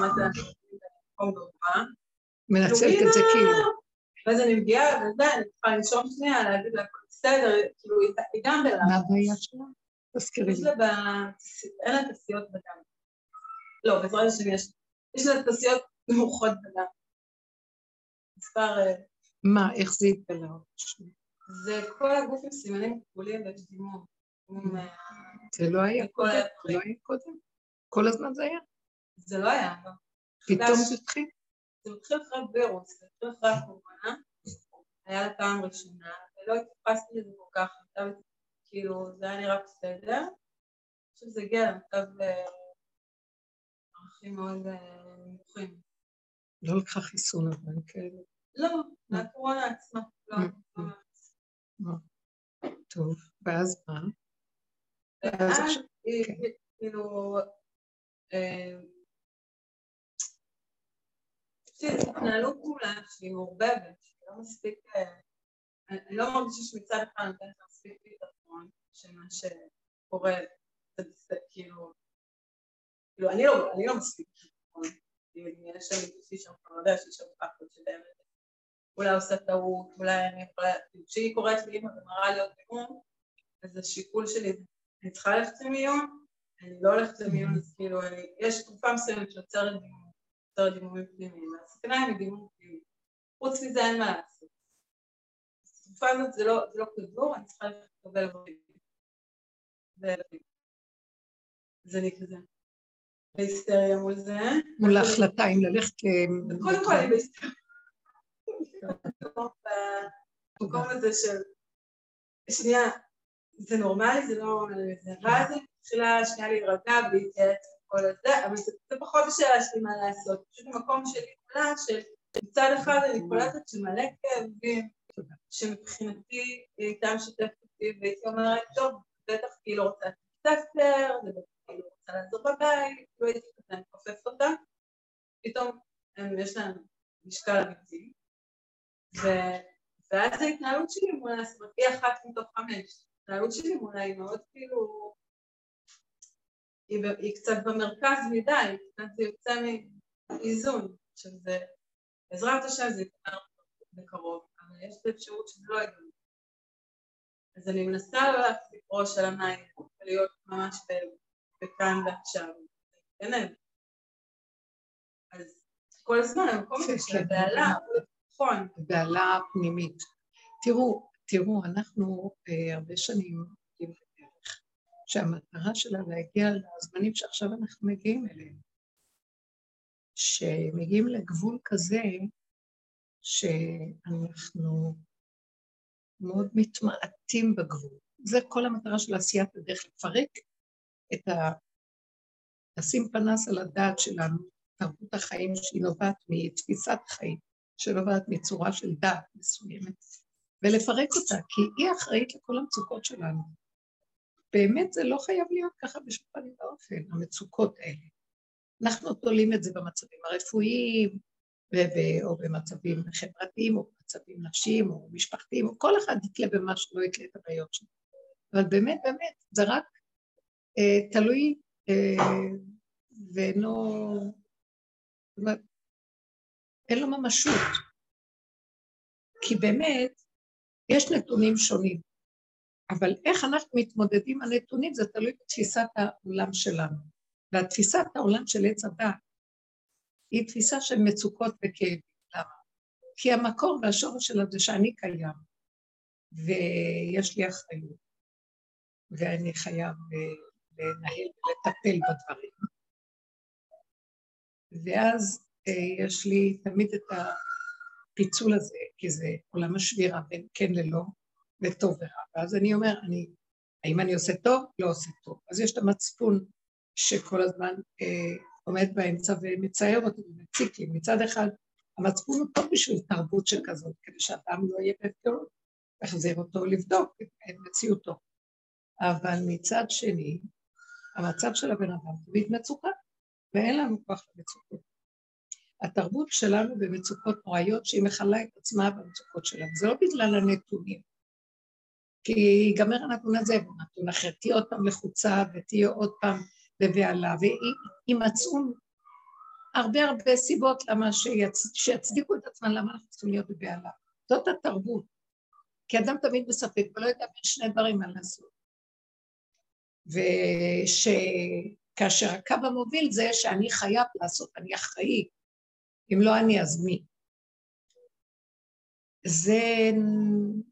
ברמת המקום גבוה. מנצלת את זה כאילו. ואז אני מגיעה, וזה, אני צריכה לנשום שנייה, להגיד לה, בסדר, כאילו, היא גם בלחץ. מה הבעיה שלה? תזכירי יש לי. לה ב... אין לה תעשיות בדם. לא, בעזרת השם יש. יש לה תעשיות נמוכות בדם. מספר... אה, מה, איך זה התגלה? זה כל הגוף עם סימנים כפולים ויש דימום. זה לא. זה לא היה קודם? כל הזמן זה היה? זה לא היה, לא. פתאום. זה התחיל? זה מתחיל אחרי וירוס, זה התחיל אחרי הקורונה, היה לה פעם ראשונה, ולא התייחסתי לזה כל כך, כאילו, זה היה נראה בסדר. עכשיו זה הגיע למצב אה, ערכים מאוד אה, נמוכים. לא לקחה חיסון אבל כאלה. לא, מהקורונה עצמה, לא. טוב, ואז מה? ואז כן. כאילו, אה, איזו התנהלות מולה שהיא מעורבבת, שהיא לא מספיק, אה, אני אני לא מרגישה שמצד אחד נותנת מספיק ביטחון, שמה שקורה זה בסדר, כאילו, כאילו אני לא, אני לא מספיק ביטחון, יש שם מישהי שם חרדה שהיא שם פחד שבאמת אולי עושה טעות, אולי אני יכולה, כאילו, כשהיא קוראת לי אמא ומראה לי עוד מימון, אז השיקול שלי אני צריכה ללכת למיון, אני לא הולכת למיון, אז כאילו, יש תקופה מסוימת שיוצרת דימום, יוצרת דימומים פנימיים, והסכנה היא מדימום פנימי. חוץ מזה אין מה לעשות. התקופה הזאת זה לא, זה לא כדור, אני צריכה לקבל דברים. אז אני כזה בהיסטריה מול זה. מול ההחלטה אם ללכת ל... קודם כל אני בהיסטריה. במקום הזה של, שנייה, זה נורמלי, זה לא... זה ואז אני מתחילה שנייה להירגע ולהתייעץ וכל הזה, אבל זה זה פחות השאלה שלי מה לעשות, פשוט המקום שלי עולה של מצד אחד אני קולטת שמלא כאבים, שמבחינתי היא הייתה משתפת אותי והייתי אומרת, טוב, בטח כי היא לא רוצה ללכת ספר, זה בטח כי היא לא רוצה לעזור בבית, לא הייתי כזה מכופף אותה, פתאום יש להם משקל אמיתי, ו- ואז ההתנהלות שלי מולה, זאת אחת מתוך חמש, ההתנהלות שלי מולה היא מאוד כאילו, היא, היא קצת במרכז מדי, קצת זה יוצא מאיזון, עכשיו זה, בעזרת השם זה ייגמר בקרוב, אבל יש את האפשרות שזה לא יגמר. אז אני מנסה לא להחזיק ראש על המים ולהיות ממש בכאן ועכשיו, באמת. אז כל הזמן המקום הזה של כן, כן. הבהלה, נכון, בהלה פנימית. תראו, תראו, אנחנו אה, הרבה שנים שהמטרה שלה להגיע לזמנים שעכשיו אנחנו מגיעים אליהם, שמגיעים לגבול כזה שאנחנו מאוד מתמעטים בגבול. זה כל המטרה של עשיית הדרך, לפרק את ה... לשים פנס על הדעת שלנו, תרבות החיים שהיא נובעת מתפיסת חיים. שנובעת מצורה של דת מסוימת, ולפרק אותה, כי היא אחראית לכל המצוקות שלנו. באמת זה לא חייב להיות ככה בשום פנים ואופן, המצוקות האלה. אנחנו תולים את זה במצבים הרפואיים, או במצבים חברתיים, או במצבים נפשיים, או משפחתיים, או כל אחד יתלה במה שלא יתלה את הבעיות שלו. אבל באמת, באמת, זה רק אה, תלוי אה, ואינו... אין לו ממשות. כי באמת, יש נתונים שונים, אבל איך אנחנו מתמודדים עם הנתונים זה תלוי בתפיסת העולם שלנו. והתפיסת העולם של עץ הדת היא תפיסה של מצוקות וכאבים. למה? כי המקור והשורש שלה זה שאני קיים, ויש לי אחריות, ואני חייב אה, לנהל ולטפל בדברים. ואז אה, יש לי תמיד את הפיצול הזה, כי זה עולם השבירה בין כן ללא, וטוב ורע. ואז אני אומר, אני, האם אני עושה טוב? לא עושה טוב. אז יש את המצפון שכל הזמן אה, עומד באמצע ומצייר אותי ומציק לי. מצד אחד, המצפון הוא טוב בשביל תרבות שכזאת, כדי שאדם לא יהיה בהפקרות, להחזיר אותו לבדוק את מציאותו. אבל מצד שני, המצב של הבן אדם תמיד מצוקה, ואין לנו כוח למצוקות. התרבות שלנו במצוקות נוראיות שהיא מכלה את עצמה במצוקות שלנו. זה לא בגלל הנתונים. כי ייגמר הנתון הזה ונתון אחר. תהיה עוד פעם לחוצה ותהיה עוד פעם בבהלה, ויימצאו הרבה הרבה סיבות למה שיצ... שיצדיקו את עצמם, למה אנחנו צריכים להיות בבהלה. זאת התרבות. כי אדם תמיד מספק ולא יודע בין שני דברים מה לעשות. ושכאשר הקו המוביל זה שאני חייב לעשות, אני אחראי. אם לא אני, אז מי? זה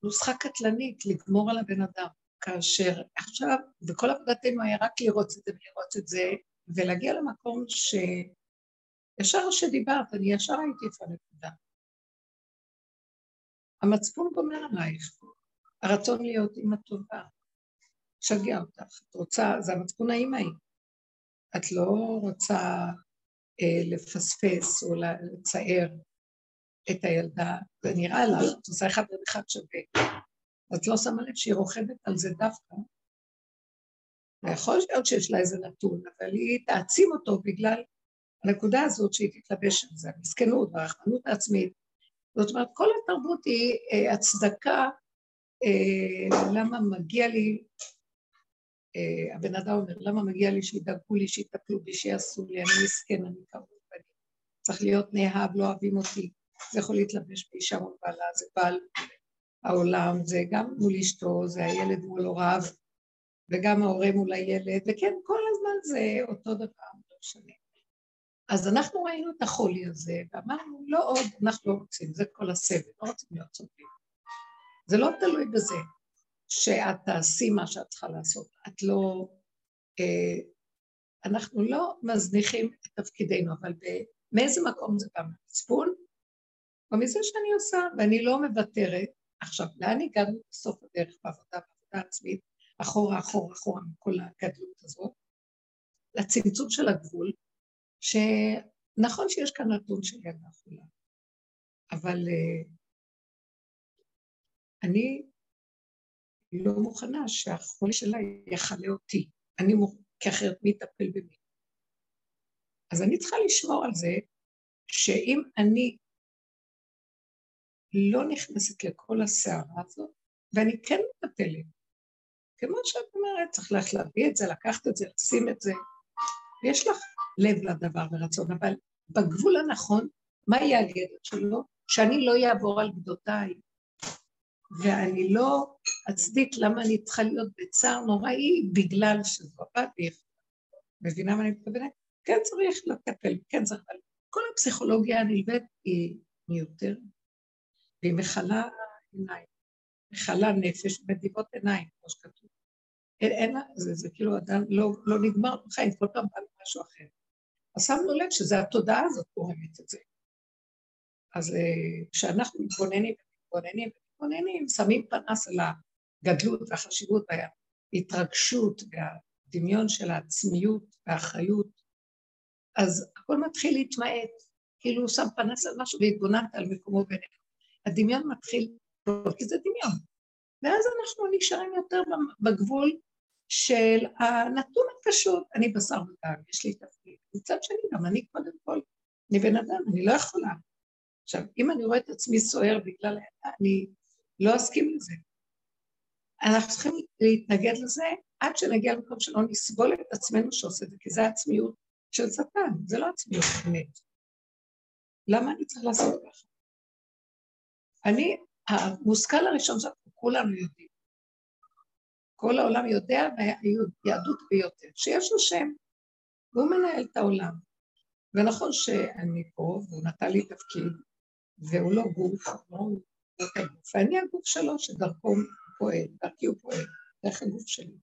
נוסחה קטלנית לגמור על הבן אדם, כאשר עכשיו, וכל עבודתנו היה רק לראות את זה ולראות את זה, ולהגיע למקום ש... ישר שדיברת, אני ישר הייתי איפה הנקודה. המצפון גומר עלייך, הרצון להיות אימא טובה, שגע אותך, את רוצה, זה המצפון האימהי. את לא רוצה אה, לפספס או לצייר את הילדה, זה נראה לך, את עושה אחד ועוד אחד שווה. את לא שמה לב שהיא רוכבת על זה דווקא. ויכול להיות שיש לה איזה נתון, אבל היא תעצים אותו בגלל הנקודה הזאת שהיא תתלבש על זה, המסכנות והרחמנות העצמית. זאת אומרת, כל התרבות היא אה, הצדקה אה, למה מגיע לי, אה, הבן אדם אומר, למה מגיע לי שידאגו לי, שיטפלו בי, שיעשו לי, אני מסכן, אני קרוב, צריך להיות נאהב, לא אוהבים אותי. זה יכול להתלבש באישה מול בעלה, זה בעל העולם, זה גם מול אשתו, זה הילד מול הוריו, וגם ההורה מול הילד, וכן, כל הזמן זה אותו דבר, לא משנה. אז אנחנו ראינו את החולי הזה, ואמרנו, לא עוד, אנחנו לא רוצים, זה כל הסבל, לא רוצים להיות צודקים. זה לא תלוי בזה שאת תעשי מה שאת צריכה לעשות. את לא... אה, אנחנו לא מזניחים את תפקידנו, אבל מאיזה מקום זה בא? מהצפון? או מזה שאני עושה, ואני לא מוותרת. עכשיו, לאן הגענו בסוף הדרך בעבודה, בעבודה עצמית, אחורה, אחורה, אחורה, מכל הגדלות הזאת? לצמצום של הגבול, שנכון שיש כאן נתון של ילדה חולה, אבל uh, אני לא מוכנה שהחולה שלה יכלה אותי, אני מוכנה, כי אחרת מי יטפל במי? אז אני צריכה לשמור על זה שאם אני לא נכנסת לכל הסערה הזאת, ואני כן מטפלת, כמו שאת אומרת, צריך ללכת להביא את זה, לקחת את זה, לשים את זה, ויש לך לב לדבר ורצון, אבל בגבול הנכון, מה יהיה הגדר שלו? שאני לא אעבור על גדותיי, ואני לא אצדיק למה אני צריכה להיות בצער נוראי בגלל שזו הבת מבינה מה אני מתכוונת? כן צריך לטפל, כן צריך, כל הפסיכולוגיה הנלווית היא מיותרת, והיא מכלה עיניים, מכלה נפש בדיבות עיניים, כמו שכתוב. אין, אין, זה, זה כאילו אדם לא, לא נגמר בחיים, כל פעם בא משהו אחר. אז שמנו לב שזה התודעה הזאת גורמת את זה. אז אה, כשאנחנו מתבוננים ומתבוננים ומתבוננים, שמים פנס על הגדלות והחשיבות וההתרגשות והדמיון של העצמיות והאחריות, אז הכל מתחיל להתמעט, כאילו הוא שם פנס על משהו והתבוננת על מקומו בינינו. הדמיון מתחיל, כי זה דמיון. ואז אנחנו נשארים יותר בגבול של הנתון הפשוט, אני בשר ודם, יש לי תפקיד. מצד שני, גם אני קודם כל, אני בן אדם, אני לא יכולה. עכשיו, אם אני רואה את עצמי סוער בגלל העדה, אני לא אסכים לזה. אנחנו צריכים להתנגד לזה עד שנגיע למקום שלא נסבול את עצמנו שעושה את זה, כי זה העצמיות של שטן, זה לא עצמיות אמת. למה אני צריך לעשות ככה? אני, המושכל הראשון שאנחנו כולנו יודעים, כל העולם יודע מהיהדות ביותר, שיש לו שם, והוא מנהל את העולם. ונכון שאני פה, והוא נתן לי תפקיד, והוא לא גוף, לא הגוף, ואני הגוף שלו שדרכו פועל, דרכי הוא פועל, דרך הגוף שלי.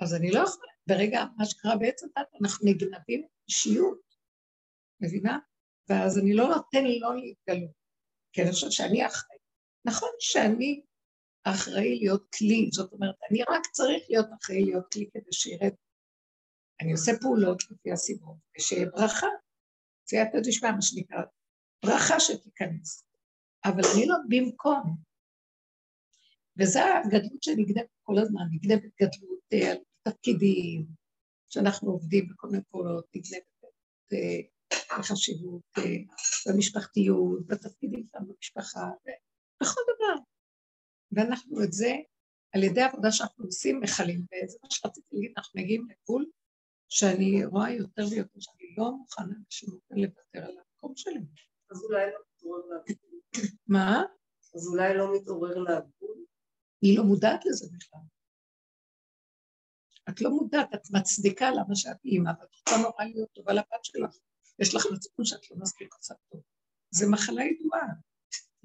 אז אני לא יכולה, ברגע, מה שקרה בעצם אנחנו נגנבים אישיות, מבינה? ואז אני לא נותן לו להתגלות, כי אני חושבת שאני אחראי. נכון שאני אחראי להיות כלי, זאת אומרת, אני רק צריך להיות אחראי להיות כלי כדי שירד. אני עושה פעולות לפי הסיבות, ושיהיה ברכה, סייעתא דשמיא, מה שנקרא, ברכה שתיכנס. אבל אני לא במקום. וזו הגדלות שנגנבת כל הזמן, נגנבת גדלות אה, על תפקידים, שאנחנו עובדים בכל מיני פעולות, נגנבת אה, בחשיבות, אה, במשפחתיות, בתפקידים שלנו במשפחה, בכל דבר. ואנחנו את זה, על ידי העבודה שאנחנו עושים, מכלים, וזה מה שרציתי להגיד, אנחנו מגיעים לגבול שאני רואה יותר ויותר שאני לא מוכנה אופן לוותר על המקום שלי. אז אולי לא מתעורר לעבוד. מה? אז אולי לא מתעורר לעבוד. היא לא מודעת לזה בכלל. את לא מודעת, את מצדיקה למה שאת אימא, ואת רוצה נורא להיות טובה לבת שלך. יש לך מצפון שאת לא מספיק עושה טוב. זה מחלה ידועה.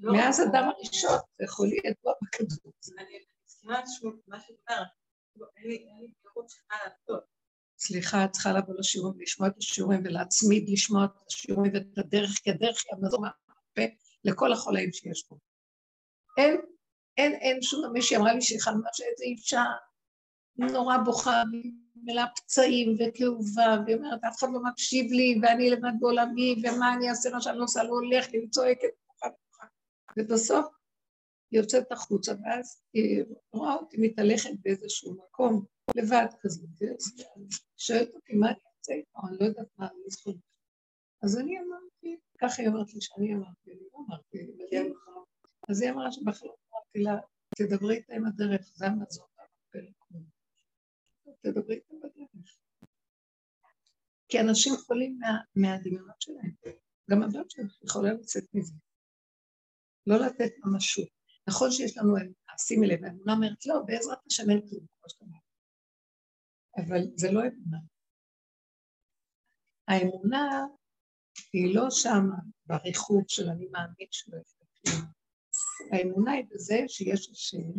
לא. מאז אדם הראשון, זה להיות ידוע בכדור. אני מסכימה מה שאת אומרת, לא, אין לי פירוט שמה לעשות. סליחה, את צריכה לבוא לשיעורים, לשמוע את השיעורים ולהצמיד לשמוע את השיעורים ואת הדרך, כי הדרך היא המזור מהפה לכל החולאים שיש פה. אין, אין, אין שום, מישהי אמרה לי שהיא חלמה שאיזו אישה נורא בוכה, מלאה פצעים וכאובה, והיא אומרת, אף אחד לא מקשיב לי, ואני לבד בעולמי, ומה אני אעשה מה שאני לא עושה, לא הולך לי, צועקת. ובסוף היא יוצאת החוצה, ואז היא רואה אותי מתהלכת באיזשהו מקום, לבד כזה, היא שואלת אותי, מה אני אעשה איתו, אני לא יודעת מה אני זוכרת. אז אני אמרתי, ככה היא אמרת לי שאני אמרתי, אני לא אמרתי, אז היא אמרה שבכלל אמרתי לה, תדברי איתה עם הדרך, זה המזון. תדברי איתם בדרך. כי אנשים חולים מה, מהדמיונות שלהם. גם הבת שלך יכולה לצאת מזה. לא לתת ממשות. נכון שיש לנו, שימי לב, האמונה אומרת, לא, בעזרת השם אין כלום, כמו שאתה אומר. אבל זה לא אמונה. האמונה היא לא שם בריחוב של אני מאמין שלא יקרה כלום. האמונה היא בזה שיש השם,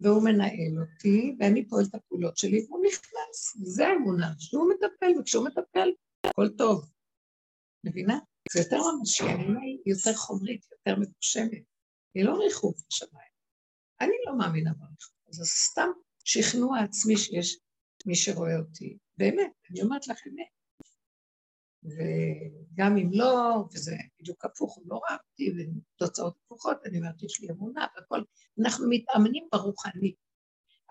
והוא מנהל אותי, ואני פועל את הפעולות שלי, והוא נכנס. זה האמונה, שהוא מטפל, וכשהוא מטפל, הכל טוב. מבינה? זה יותר ממשי, היא יותר חומרית, יותר מגושמת. היא לא ריחוף בשמיים. אני לא מאמינה בריחוף, זה סתם שכנוע עצמי שיש מי שרואה אותי. באמת, אני אומרת לך אמת. וגם אם לא, וזה בדיוק הפוך, לא אותי, ותוצאות הפוכות, אני אומרת, יש לי אמונה והכל, אנחנו מתאמנים ברוחני.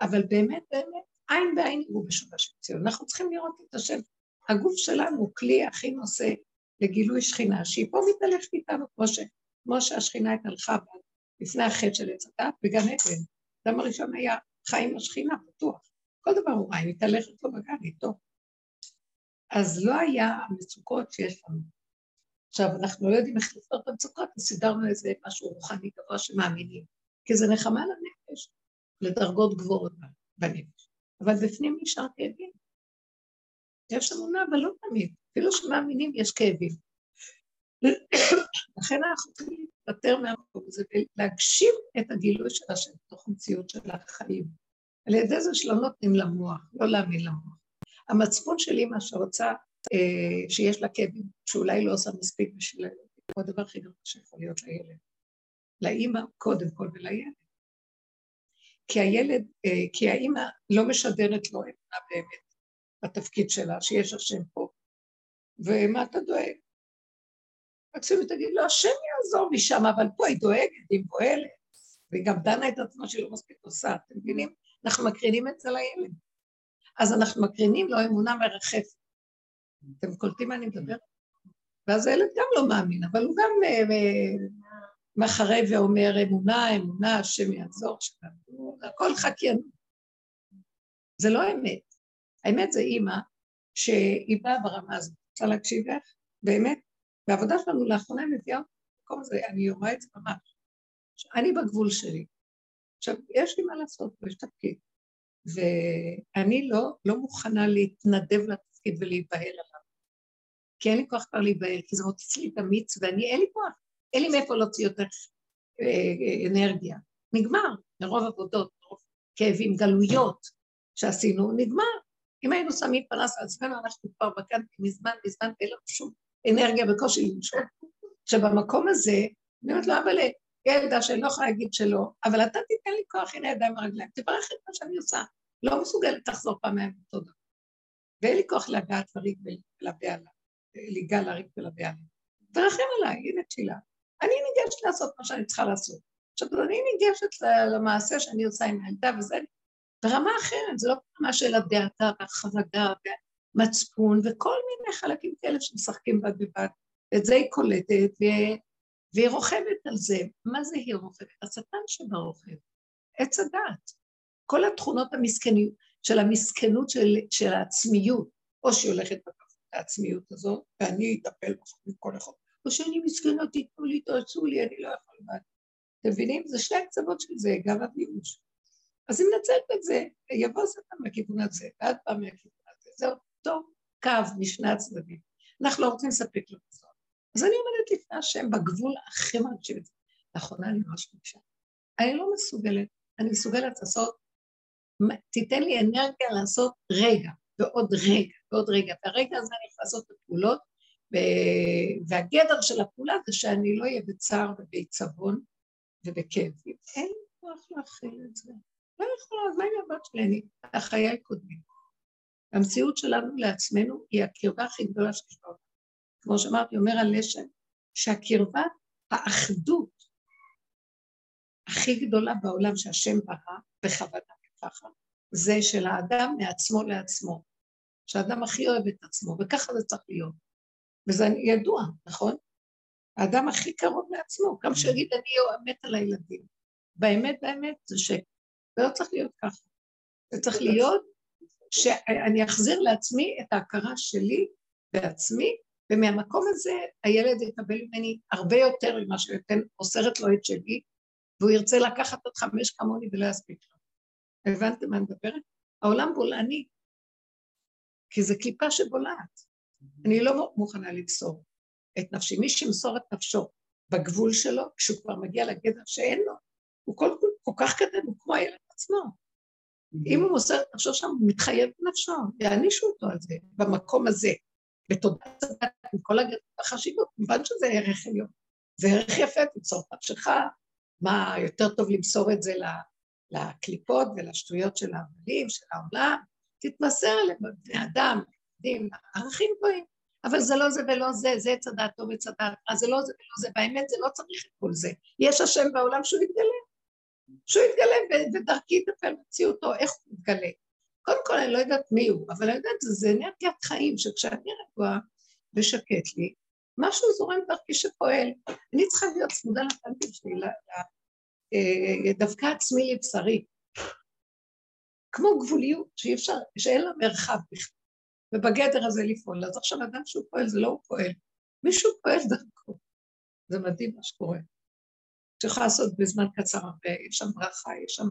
אבל באמת, באמת, עין בעין יראו בשובה של ציון. אנחנו צריכים לראות את השם. הגוף שלנו הוא כלי הכי נושא לגילוי שכינה, שהיא פה מתהלכת איתנו, כמו, ש, כמו שהשכינה התהלכה לפני החטא של עץ הדת בגן עדן. אדם הראשון היה חי עם השכינה, פתוח. כל דבר הוא רע, היא מתהלכת לו בגן איתו. אז לא היה המצוקות שיש לנו. עכשיו, אנחנו לא יודעים איך לפתור את המצוקות, אז סידרנו איזה משהו רוחני גבוה שמאמינים, כי זה נחמה לנפש, לדרגות גבוהות בנפש. אבל בפנים נשאר כאבים. יש אמונה, אבל לא תמיד. אפילו שמאמינים יש כאבים. לכן אנחנו צריכים להתפטר מהמקום הזה ולהגשים את הגילוי של השם בתוך המציאות של החיים. על ידי זה שלא נותנים למוח, לא להאמין למוח. המצפון של אימא שרוצה, אה, שיש לה כאבים, שאולי לא עושה מספיק בשביל הילד, הוא הדבר הכי גרוע שיכול להיות לילד. לאימא קודם כל ולילד. כי הילד, אה, כי האימא לא משדרת לו אמונה באמת בתפקיד שלה, שיש השם פה. ומה אתה דואג? מקסימום תגיד לו, השם יעזור לי שם, אבל פה היא דואגת, היא פועלת. והיא גם דנה את עצמה שהיא לא מספיק עושה, אתם מבינים? אנחנו מקרינים את זה לילד. אז אנחנו מקרינים לו אמונה מרחפת. אתם קולטים מה אני מדברת? ואז הילד גם לא מאמין, אבל הוא גם אה, מחרה ואומר אמונה, אמונה, השם יעזור שלנו, הכל חקיינות. זה לא אמת. האמת זה אימא שהיא באה ברמה הזאת. רוצה להקשיב לך? באמת? בעבודה שלנו לאחרונה מביאה אותי למקום הזה, אני רואה את זה ממש. אני בגבול שלי. עכשיו, יש לי מה לעשות, יש תפקיד. ואני לא, לא מוכנה להתנדב לתפקיד ולהיבהל עליו. כי אין לי כוח כבר להיבהל, כי זה מוציא לי את המיץ, ואני, אין לי כוח, אין לי מאיפה להוציא יותר אה, אנרגיה. נגמר, מרוב עבודות, מרוב כאבים, גלויות שעשינו, נגמר. אם היינו שמים פנס על עצמנו, אנחנו כבר בקאנט מזמן, מזמן, אין לנו שום אנרגיה בקושי לנשום. עכשיו, במקום הזה, אני אומרת לו, אבל ילדה שאני לא יכולה להגיד שלא, אבל אתה תיתן לי כוח, הנה ידיים ורגליים, תברך את מה שאני עושה. לא מסוגלת לחזור פעמיים אותו דבר. ואין לי כוח לגעת לריק ולהביע לה, ליגע לריק ולהביע לה. תרחם עליי, הנה תפילה. אני ניגשת לעשות מה שאני צריכה לעשות. עכשיו, אני ניגשת למעשה שאני עושה עם הילדה, וזה ברמה אחרת, זה לא ברמה של הדאגה והחרדה והמצפון וכל מיני חלקים כאלה שמשחקים בד בבד. את זה היא קולטת, והיא רוכבת על זה. מה זה היא רוכבת? השטן שבה רוכב. עץ הדעת. כל התכונות המסכניות, של המסכנות של, של העצמיות, או שהיא הולכת בעצמיות הזאת, ואני אטפל בך מכל אחד, או שאני מסכנה, תיתנו לי, תעשו לי, אני לא יכול לבד. אתם מבינים? זה שני הקצוות של זה, גם הביוש. אז אם נצלת את זה, יבוא שטן מהכיוון הזה, ואת באה מהכיוון הזה. זה אותו קו משני הצדדים. אנחנו לא רוצים לספק לו את אז אני עומדת לפני השם בגבול הכי מרשים את זה. לאחרונה אני ממש מקשה. אני לא מסוגלת, אני מסוגלת לעשות, תיתן לי אנרגיה לעשות רגע, ועוד רגע, ועוד רגע. והרגע הזה אני יכולה לעשות את הפעולות, והגדר של הפעולה זה שאני לא אהיה בצער ובעיצבון ובכאבים. אין לי כוח להכיל את זה. לא יכולה, אז מה עם הבת שלי? אני, החיי קודמים. המציאות שלנו לעצמנו היא הקרבה הכי גדולה שיש בעולם. כמו שאמרתי, אומר על לשם, שהקרבה, האחדות הכי גדולה בעולם שהשם ברא, בכוונה ככה, זה של האדם מעצמו לעצמו. שהאדם הכי אוהב את עצמו, וככה זה צריך להיות. וזה ידוע, נכון? האדם הכי קרוב לעצמו, גם שיגיד אני מת על הילדים. באמת, באמת, זה ש... זה לא צריך להיות ככה. זה צריך להיות שאני אחזיר לעצמי את ההכרה שלי בעצמי, ומהמקום הזה הילד יקבל ממני הרבה יותר ממה שיותר אוסרת לו את שלי, והוא ירצה לקחת עוד חמש כמוני ולא יספיק לו. הבנתם מה אני מדברת? העולם בולעני, כי זה קליפה שבולעת. אני לא מוכנה למסור את נפשי. מי שימסור את נפשו בגבול שלו, כשהוא כבר מגיע לגדר שאין לו, הוא כל, כל כך קטן, הוא כמו הילד עצמו. אם הוא מוסר את נפשו שם, הוא מתחייב בנפשו, יענישו אותו על זה, במקום הזה. בתודעת הדת, עם כל החשיבות, כמובן שזה ערך עליון. זה ערך יפה, תמסור את נפשך, מה יותר טוב למסור את זה לקליפות ולשטויות של העבדים, של העולם, תתמסר לבני אדם, ילדים, ערכים גבוהים. אבל זה לא זה ולא זה, זה עץ הדעת טוב עץ הדעת, אז זה לא זה ולא זה, באמת זה לא צריך את כל זה. יש השם בעולם שהוא יתגלה, שהוא יתגלה ודרכי יטפל במציאותו, איך הוא יתגלה. קודם כל אני לא יודעת מי הוא, אבל אני יודעת שזה אנרגיית חיים, שכשאני רגועה ושקט לי, משהו זורם דרכי שפועל. אני צריכה להיות צמודה לפנטים שלי, אה, דווקא עצמי לבשרי. כמו גבוליות שאי אפשר, שאין לה מרחב בכלל. ובגדר הזה לפעול. אז עכשיו אדם שהוא פועל, זה לא הוא פועל. מישהו פועל דרכו. זה מדהים מה שקורה. שיכול לעשות בזמן קצר הרבה, יש שם ברכה, יש שם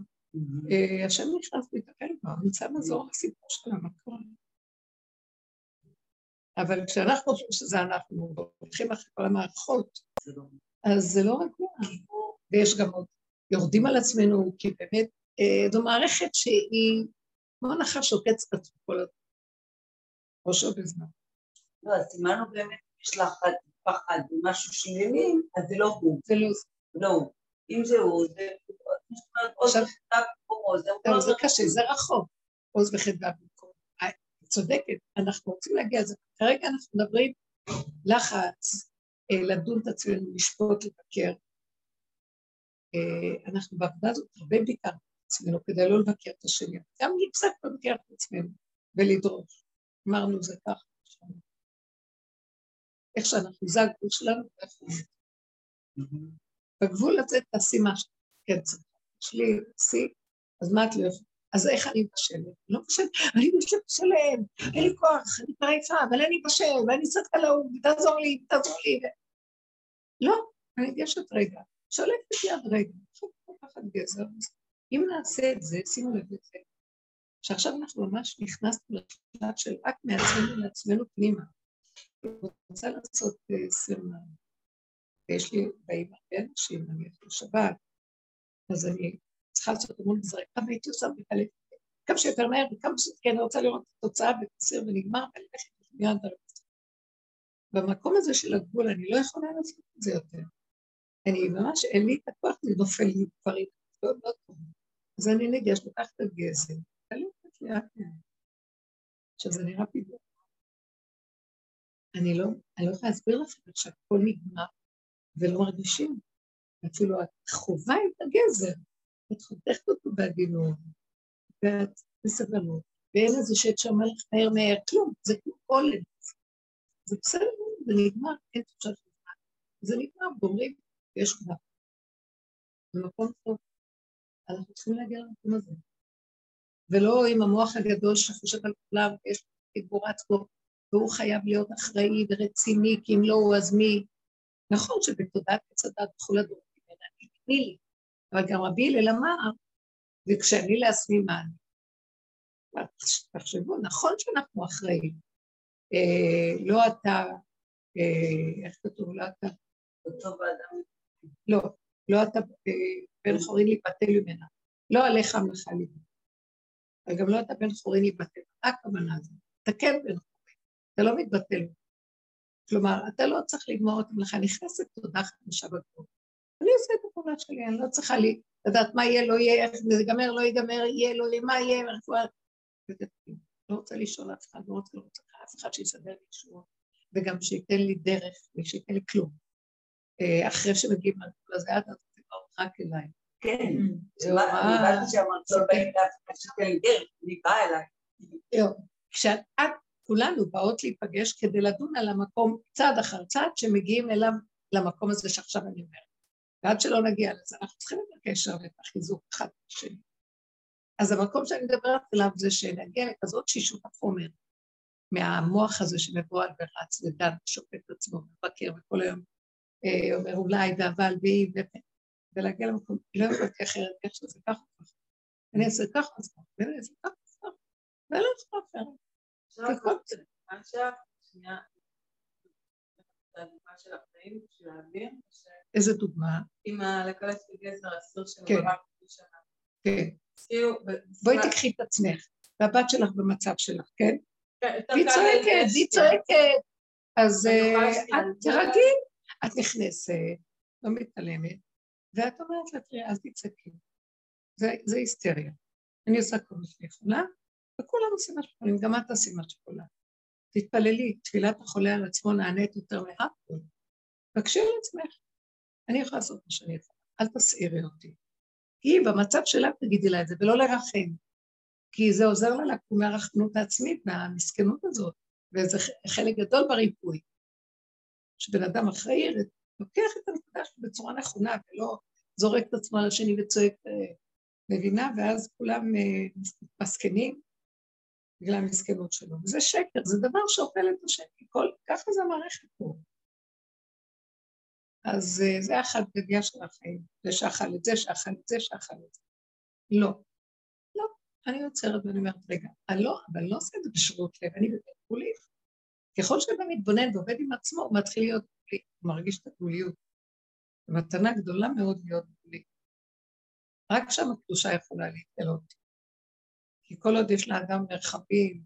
השם נכנס להתאפל בו, נמצא מזור לסיפור של המקום. אבל כשאנחנו חושבים שזה אנחנו, הולכים אחרי כל המערכות, אז זה לא רק ויש גם עוד, יורדים על עצמנו, כי באמת, אה, זו מערכת שהיא כמו נחש שוקץ קצת כל הזמן, ראשו בזמן. לא, אז סימנו באמת, יש לך פחד ומשהו שלילי, אז זה לא הוא. זה לא זה. לא הוא. אם זה הוא, זה עכשיו, זה קשה, זה רחוק, עוז וחדווה במקום. צודקת, אנחנו רוצים להגיע לזה. כרגע אנחנו מדברים לחץ, אה, לדון את עצמנו, לשפוט, לבקר. אה, אנחנו בעבודה הזאת הרבה ביקרנו את עצמנו כדי לא לבקר את השני, גם להפסק לבקר את עצמנו ולדרוש. אמרנו זה ככה. איך שאנחנו, זה הגבול שלנו, הוא. בגבול הזה תעשי מה שכן צריך. יש לי שיא, אז מה את לא יכולה? אז איך אני מבשלת? לא מבשלת, אני מבשלת לשלם, אין לי כוח, אני עייפה, אבל אני מבשל, ואני על ההוא, תעזור לי, תעזור לי. לא, אני ניגשת רגע, שולפת יד רגע, עכשיו לקחת גזר. אם נעשה את זה, שימו לב לזה, שעכשיו אנחנו ממש נכנסנו לשלב של רק מעצמנו לעצמנו פנימה. אני רוצה לעשות אה, סרנה, ויש לי, באים הרבה אנשים, אני הולכת לשבת, אז אני צריכה לעשות המון גזרים, כמה הייתי עושה בקלט, כמה שיותר מהר וכמה שיותר, כי אני רוצה לראות את התוצאה ותסיר ונגמר, ואני הולכת על זה. במקום הזה של הגבול אני לא יכולה לעשות את זה יותר. אני ממש, אין לי את הכוח, זה נופל לי דברים מאוד מאוד טובים. אז אני ניגש, לוקח את הגזם, ולכת לאט לאט. עכשיו זה נראה פתאום. אני לא, אני לא יכולה להסביר לכם שהכל נגמר ולא מרגישים. אפילו את חווה את הגזר, את חותכת אותו בעדינות, ואת בסבלנות, ואין איזה שאת שאומר לך מהר מהר, כלום, זה כמו קולד. זה בסדר, זה נגמר, אין תחושה של. זה נגמר, ואומרים, יש כבר. זה מקום טוב. אנחנו צריכים להגיע למקום הזה. ולא עם המוח הגדול שחושב על כולם, ויש דיבור עצמו, והוא חייב להיות אחראי ורציני, כי אם לא הוא אז מי? נכון שבתודעת עץ הדת בכל הדורות ממנה תני לי, אבל גם רבי הלל אמר, וכשאני לעצמי מה אני? תחשבו, נכון שאנחנו אחראים. אה, לא אתה, אה, איך כתוב? לא אתה. לא, לא אתה אה, בן חורין להיבטל ממנה. לא עליך המלאכה לבנות. וגם לא אתה בן חורין להיבטל. מה הכוונה הזאת? אתה כן בן חורין, אתה לא מתבטל. כלומר, אתה לא צריך לגמור את המלאכה, נכנסת תודה חדשה בגבול. אני עושה את הפעולה שלי, אני לא צריכה לי לדעת מה יהיה, לא יהיה, איך זה ייגמר, לא ייגמר, יהיה, לא יהיה, מה יהיה, רפואה. לא רוצה לשאול אף אחד, לא רוצה, לא רוצה אף אחד שיסדר לי שום, וגם שייתן לי דרך ושייתן לי כלום. אה, אחרי שמגיעים לגבול הזה, אז זה כבר רק אליי. כן, אני הבנתי שהמרצון באים דווקא שתן לי דרך, אני באה אליי. כשאת, כולנו באות להיפגש כדי לדון על המקום צעד אחר צעד שמגיעים אליו למקום הזה שעכשיו אני אומרת. ועד שלא נגיע לזה, אנחנו צריכים את הקשר ואת החיזוק אחד לשני. אז המקום שאני מדברת עליו זה שנגיע לכזאת שישות החומר מהמוח הזה שמבועל ורץ ודן ושופט עצמו ומבקר וכל היום אה, אומר אולי ואבל ואי ולהגיע למקום, לא יכולתי אחרת, איך שזה ככה וככה. אני אעשה ככה אז ככה, ואני אעשה ככה אז ככה, ואני לא יכולה אחרת. להבין, איזה דוגמה? עם הלקלט בגזר אסור של כן. שנה. כן. כאילו, בואי תקחי את עצמך, והבת שלך במצב שלך, כן? כן, והיא קל צועקת, היא כן. צועקת. אז אה, שנייה, את נכנסת, לא מתעלמת, ואת אומרת לה, תראי, אל תצעקי. זה היסטריה. אני עושה כל מה שאני יכולה, וכולם עושים מה שיכולים, גם את תעשי מה שיכולה. תתפללי, תפילת החולה על עצמו נענית יותר מהכל. תקשי על עצמך. אני יכולה לעשות מה שאני יכולה, אל תסעירי אותי. היא במצב שלה תגידי לה את זה, ולא לרחם. כי זה עוזר לה לקום מהרחמנות העצמית, מהמסכנות הזאת, וזה חלק גדול בריפוי. שבן אדם אחראי לוקח את הנקודה בצורה נכונה, ולא זורק את עצמו על השני וצועק, אה, מבינה? ואז כולם אה, מסכנים בגלל המסכנות שלו. וזה שקר, זה דבר שאוכל את השני, כל, ככה זה המערכת פה. אז אה, זה החגיגה של החיים, זה שאכל את זה, שאכל את זה, שאכל את זה. לא. לא. אני עוצרת ואני אומרת, רגע, אני לא, אבל לא עושה את זה בשירות לב, אני בגבולית. ככל שאדם מתבונן ועובד עם עצמו, הוא מתחיל להיות גבולי, הוא מרגיש את הגבוליות. מתנה גדולה מאוד להיות גבולי. רק שם הקדושה יכולה להתגלות. כי כל עוד יש לאדם מרחבים,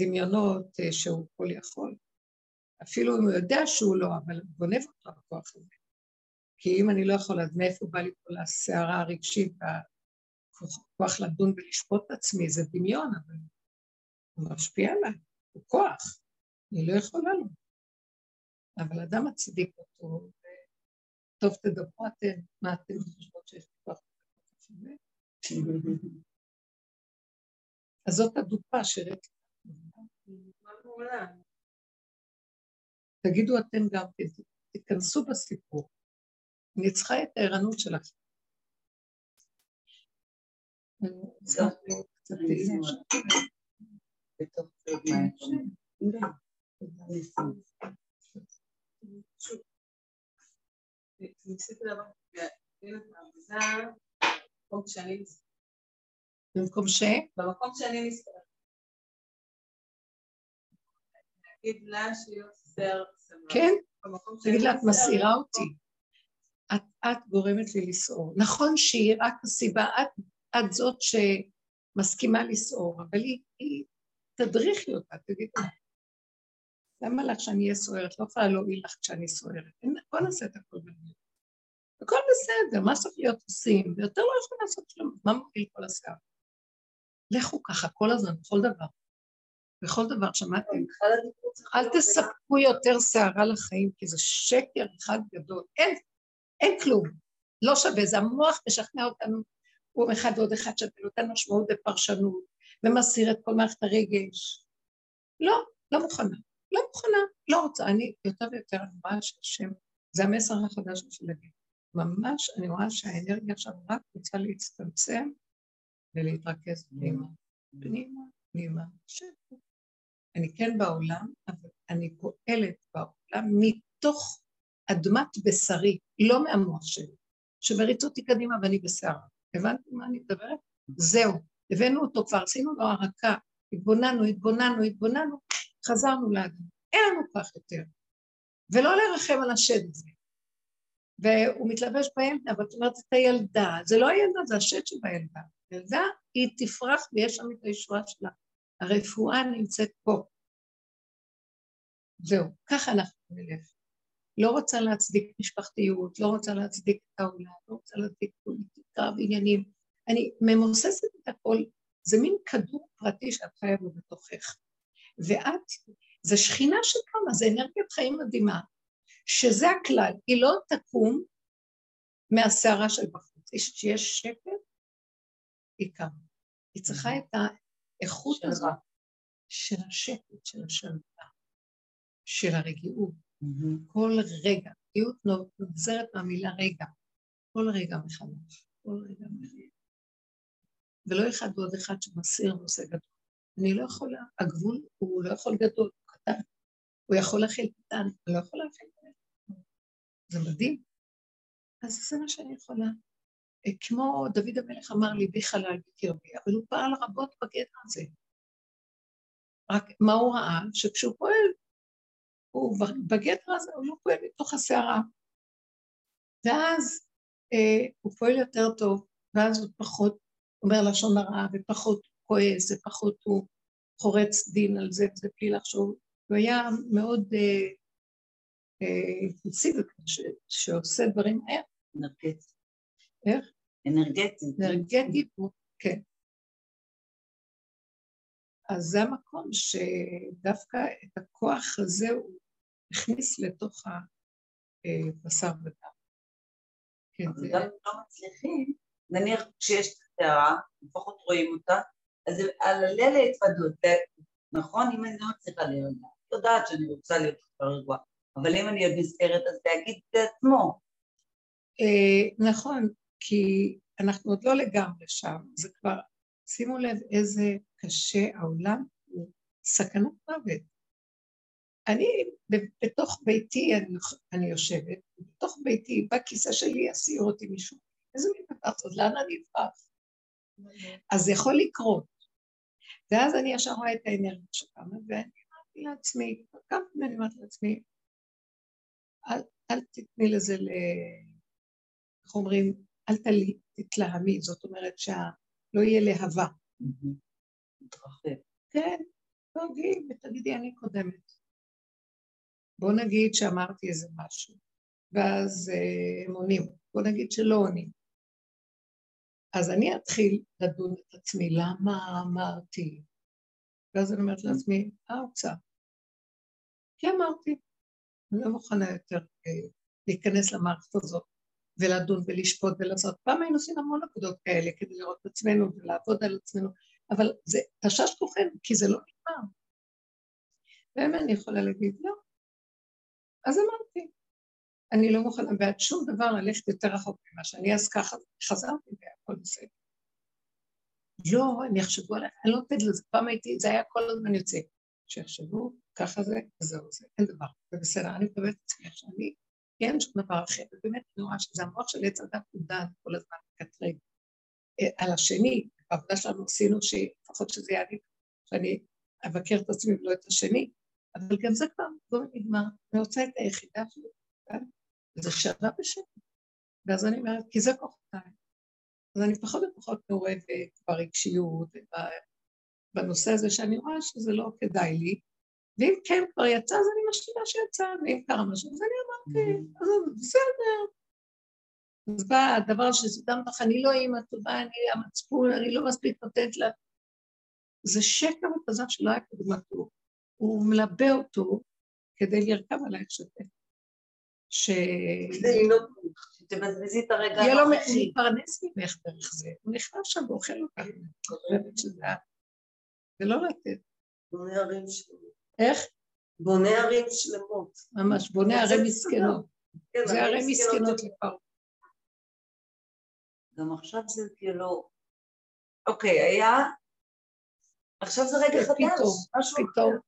דמיונות אה, שהוא כל יכול, אפילו אם הוא יודע שהוא לא, אבל הוא גונב אותו הכוח הזה. כי אם אני לא יכולה, אז מאיפה בא לי כל הסערה הרגשית והכוח לדון ולשפוט את עצמי? זה דמיון, אבל הוא משפיע עליי, הוא כוח, אני לא יכולה לו. אבל אדם מצדיק אותו, וטוב תדברו אתם, מה אתם חושבות שיש לי כוח? אז זאת הדוגמה מעולה. תגידו אתם גם כן, תיכנסו בסיפור. אני צריכה את הערנות שלכם. ניסיתי להבין את העבודה במקום שאני. במקום ש... במקום שאני נסתרת. להגיד לה שהיא עושה סבבה. כן, תגיד לה, את. מסעירה אותי. את, את גורמת לי לסעור. נכון שהיא רק הסיבה, את, את זאת שמסכימה לסעור, אבל היא, היא תדריכי אותה, תגידי לה. למה לך שאני אהיה סוערת? לא יכולה להועיל לך כשאני סוערת. בוא נעשה את הכל בניו. הכל בסדר, מה צריך להיות עושים? ויותר לא יכול לעשות כלום, מה מוביל כל השיער? לכו ככה כל הזמן, בכל דבר. בכל דבר, שמעתם? צריך אל תספקו יותר שערה לחיים, כי זה שקר אחד גדול. אין, אין כלום. לא שווה, זה המוח משכנע אותנו, הוא אחד ועוד אחד שווה, נותן משמעות ופרשנות, ומסיר את כל מערכת הרגש. לא, לא מוכנה. לא מוכנה, לא רוצה. אני יותר ויותר, אני רואה שהשם, זה המסר החדש של להגיד. ממש, אני רואה שהאנרגיה עכשיו רק רוצה להצטמצם ולהתרכז פנימה. פנימה, פנימה, שקט. אני כן בעולם, אבל אני פועלת בעולם מתוך אדמת בשרי, לא מהמוח שלי, שמריץ אותי קדימה ואני בסערה. הבנתם מה אני מדברת? זהו, הבאנו אותו כבר, עשינו לו הרקה, התבוננו, התבוננו, התבוננו, חזרנו לאדם. אין לנו כך יותר. ולא לרחם על השד הזה. והוא מתלבש בילדה, ואת אומרת, את הילדה, זה לא הילדה, זה השד שבילדה. ילדה, היא תפרח ויש שם את הישועה שלה. הרפואה נמצאת פה. זהו, ככה אנחנו נלך. לא רוצה להצדיק משפחתיות, לא רוצה להצדיק את העולם, לא רוצה להצדיק פוליטיקה ועניינים. אני ממוססת את הכל, זה מין כדור פרטי שאת חיה בו בתוכך. ואת, זה שכינה שקמה, זה אנרגיית חיים מדהימה, שזה הכלל, היא לא תקום מהסערה של בחוץ. כשיש שקט, קמה. היא צריכה את האיכות הזאת של השקט, של השלווה, של הרגיעות. כל רגע, רגיעות נגזרת מהמילה רגע. כל רגע מחדש, כל רגע מחדש. ולא אחד ועוד אחד שמסיר נושא גדול. אני לא יכולה, הגבול הוא לא יכול גדול, הוא קטן. הוא יכול להכיל קטן, אני לא יכולה להכיל קטן. זה מדהים. אז זה מה שאני יכולה. אה, כמו דוד המלך אמר לי, בי חלל בקרבי, אבל הוא פעל רבות בגדר הזה. רק מה הוא ראה? שכשהוא פועל, הוא בגדר הזה, הוא לא פועל מתוך הסערה. ואז אה, הוא פועל יותר טוב, ואז הוא פחות אומר לשון הרע, ופחות כועס, ופחות הוא חורץ דין על זה, וזה בלי לחשוב. הוא היה מאוד אימפולסיבי, אה, שעושה דברים מהר. אנרגטי. איך? אנרגטי. אנרגטי, כן. אז זה המקום שדווקא את הכוח הזה הוא הכניס לתוך הבשר ודם. כן, אבל גם אם לא מצליחים, נניח כשיש את הסערה, לפחות רואים אותה, אז על הלילה להתוודות, נכון? אם אני לא מצליחה להיות, יודעת שאני רוצה להיות כבר רגועה, אבל אם אני עוד נזכרת, אז להגיד את זה עצמו. אה, נכון, כי אנחנו עוד לא לגמרי שם, זה כבר, שימו לב איזה קשה העולם הוא סכנת מוות. אני בתוך ביתי, אני, אני יושבת, בתוך ביתי, בכיסא שלי יסיר אותי מישהו. איזה מין דבר זאת, לאן אני אברח? אז זה יכול לקרות. ואז אני ישר רואה את האנרגיה שקמה, ואני אמרתי לעצמי, קמתי ואני אומרת לעצמי, אל, אל תתני לזה ל... איך אומרים? אל תתלהמי, זאת אומרת שלא יהיה להבה. כן, תגידי, ותגידי, אני קודמת. בוא נגיד שאמרתי איזה משהו, ואז אה, הם עונים, בוא נגיד שלא עונים. אז אני אתחיל לדון את עצמי, למה אמרתי? ואז אני אומרת לעצמי, ארצה. כי אמרתי, אני לא מוכנה יותר אה, להיכנס למערכת הזאת ולדון ולשפוט ולעשות. פעם היינו עושים המון עבודות כאלה כדי לראות את עצמנו ולעבוד על עצמנו, אבל זה תשש כוחנו, כי זה לא נגמר. באמת אני יכולה להגיד, לא. אז אמרתי, אני לא מוכנה בעד שום דבר ללכת יותר רחוק ממה שאני אז ככה חזרתי והכל בסדר. לא, הם יחשבו עליי, אני לא נותנת לזה, פעם הייתי, זה היה כל הזמן יוצא. שיחשבו, ככה זה, וזהו זה, אין דבר, זה בסדר, אני מקבלת את עצמי עכשיו, אני, אין שום דבר אחר, ובאמת אני רואה שזה המוח של עץ הדת מודעת כל הזמן מקטרג. אה, על השני, בעבודה שלנו עשינו שלפחות שזה יעדיף, שאני אבקר את עצמי ולא את השני, אבל גם זה כבר לא נגמר, אני רוצה את היחידה שלי, כן? זה שווה בשקט. ואז אני אומרת, כי זה כוחותיי. אז אני פחות ופחות מעורבת ברגשיות, בנושא הזה שאני רואה שזה לא כדאי לי, ואם כן כבר יצא, אז אני משאירה שיצא, ואם קרה משהו, אז אני אמרתי, mm-hmm. אז בסדר. אז בא הדבר שסודם לך, אני לא אימא טובה, אני המצפון, אני לא מספיק נותנת לה. זה שקר וכזב שלא היה קודמתו. הוא מלבה אותו כדי לרכב עלייך שוטף. ש... כדי לנהוג שתבזבזי את הרגע. יהיה לו להתפרנס ממך דרך זה. הוא נכנס שם ואוכל אותך. זה לא לתת. בונה ערים שלמות. איך? בונה ערים שלמות. ממש, בונה ערי מסכנות. כן, זה ערי מסכנות לפרעה. גם עכשיו זה כאילו... אוקיי, היה... עכשיו זה רגע חדש. פתאום, פתאום.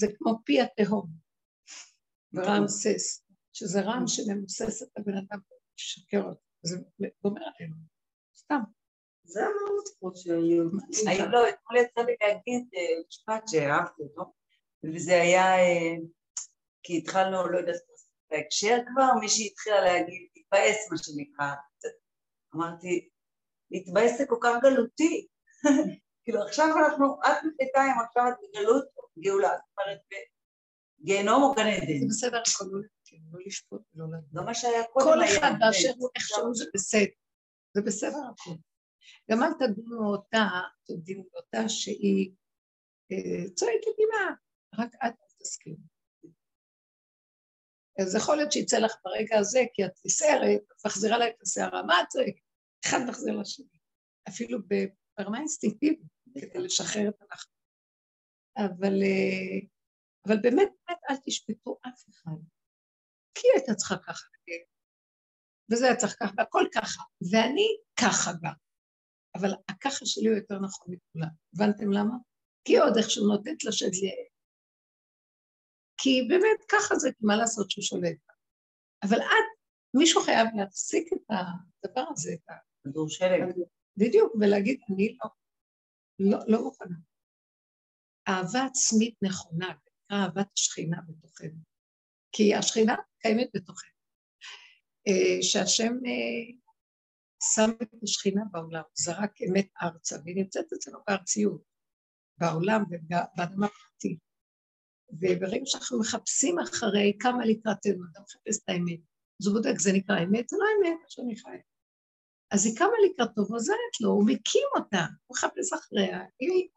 זה כמו פי התהום, ורעמסס, שזה רעם שממוסס את הבן אדם ומשקר אותו, זה גומר עלינו, סתם. זה המהות פה שהיו. לא, אתמול יצא לי להגיד אה, משפט שאהבתי אותו, וזה היה, אה, כי התחלנו, לא יודעת, בהקשר כבר, מישהי התחילה להגיד, להתבאס מה שנקרא. אמרתי, להתבאס זה כל כך גלותי. כאילו עכשיו אנחנו, את בינתיים, עכשיו את בגלות גאולה, זאת אומרת, גיהנום או גן עדן. זה בסדר, לא לא לשפוט ולא לדעת. לא מה שהיה קודם כל אחד באשר הוא איכשהו זה בסדר. זה בסדר הכל. גם אל תדונו אותה, תדונו אותה שהיא אה, צועקת אימה, רק את תסכימו. אז יכול להיות שיצא לך ברגע הזה, כי את נסערת, מחזירה לה את הסערה, מה את צועקת? אחד מחזיר לשני. אפילו ברמה אינסטינקטיבית, כדי לשחרר את הלחץ. אבל, אה, אבל באמת, באמת אל תשפטו אף אחד. כי היא הייתה צריכה ככה, וזה היה צריך ככה, והכל ככה, ואני ככה גם. אבל הככה שלי הוא יותר נכון מכולם. הבנתם למה? כי עוד איכשהו נותנת לשד לי... כי באמת ככה זה, מה לעשות שהוא שולט. אבל את, מישהו חייב להפסיק את הדבר הזה, את כדור שלג. בדיוק, ולהגיד, אני לא, לא, לא מוכנה. אהבה עצמית נכונה, נקרא אהבת השכינה בתוכנו. כי השכינה קיימת בתוכנו. אה, שהשם אה, שם את השכינה בעולם, זרק אמת ארצה, והיא נמצאת אצלנו בארציות, בעולם ובאדמה פרטית. וברגע שאנחנו מחפשים אחרי כמה לקראתנו, אתה מחפש את האמת, אז הוא בודק, זה נקרא אמת? זה לא אמת, שאני חי. אז היא קמה לקראתו ועוזרת לו, הוא מקים אותה, הוא מחפש אחריה, היא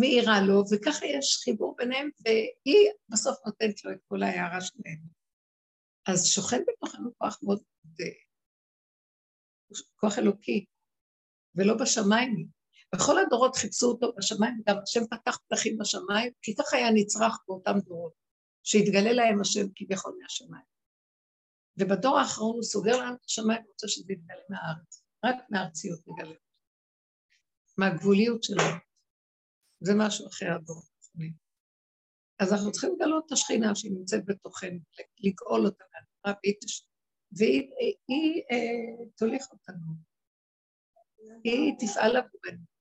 מאירה לו, וככה יש חיבור ביניהם, והיא בסוף נותנת לו את כל ההערה שלהם. אז שוכן בתוכנו כוח מאוד, כוח אלוקי, ולא בשמיים. בכל הדורות חיפשו אותו בשמיים, גם השם פתח פתחים בשמיים, כי ככה היה נצרך באותם דורות, שהתגלה להם השם כביכול מהשמיים. ובדור האחרון הוא סוגר לנו את השמיים ורוצה שזה יתגלה מהארץ. רק מהארציות יגלה. מהגבוליות שלנו. זה משהו אחר הדור האחרונים. אז אנחנו צריכים לגלות את השכינה שהיא נמצאת בתוכנו, לגאול אותה מהדברה, והיא, והיא היא, אה, תוליך אותנו. היא תפעל עבורנו.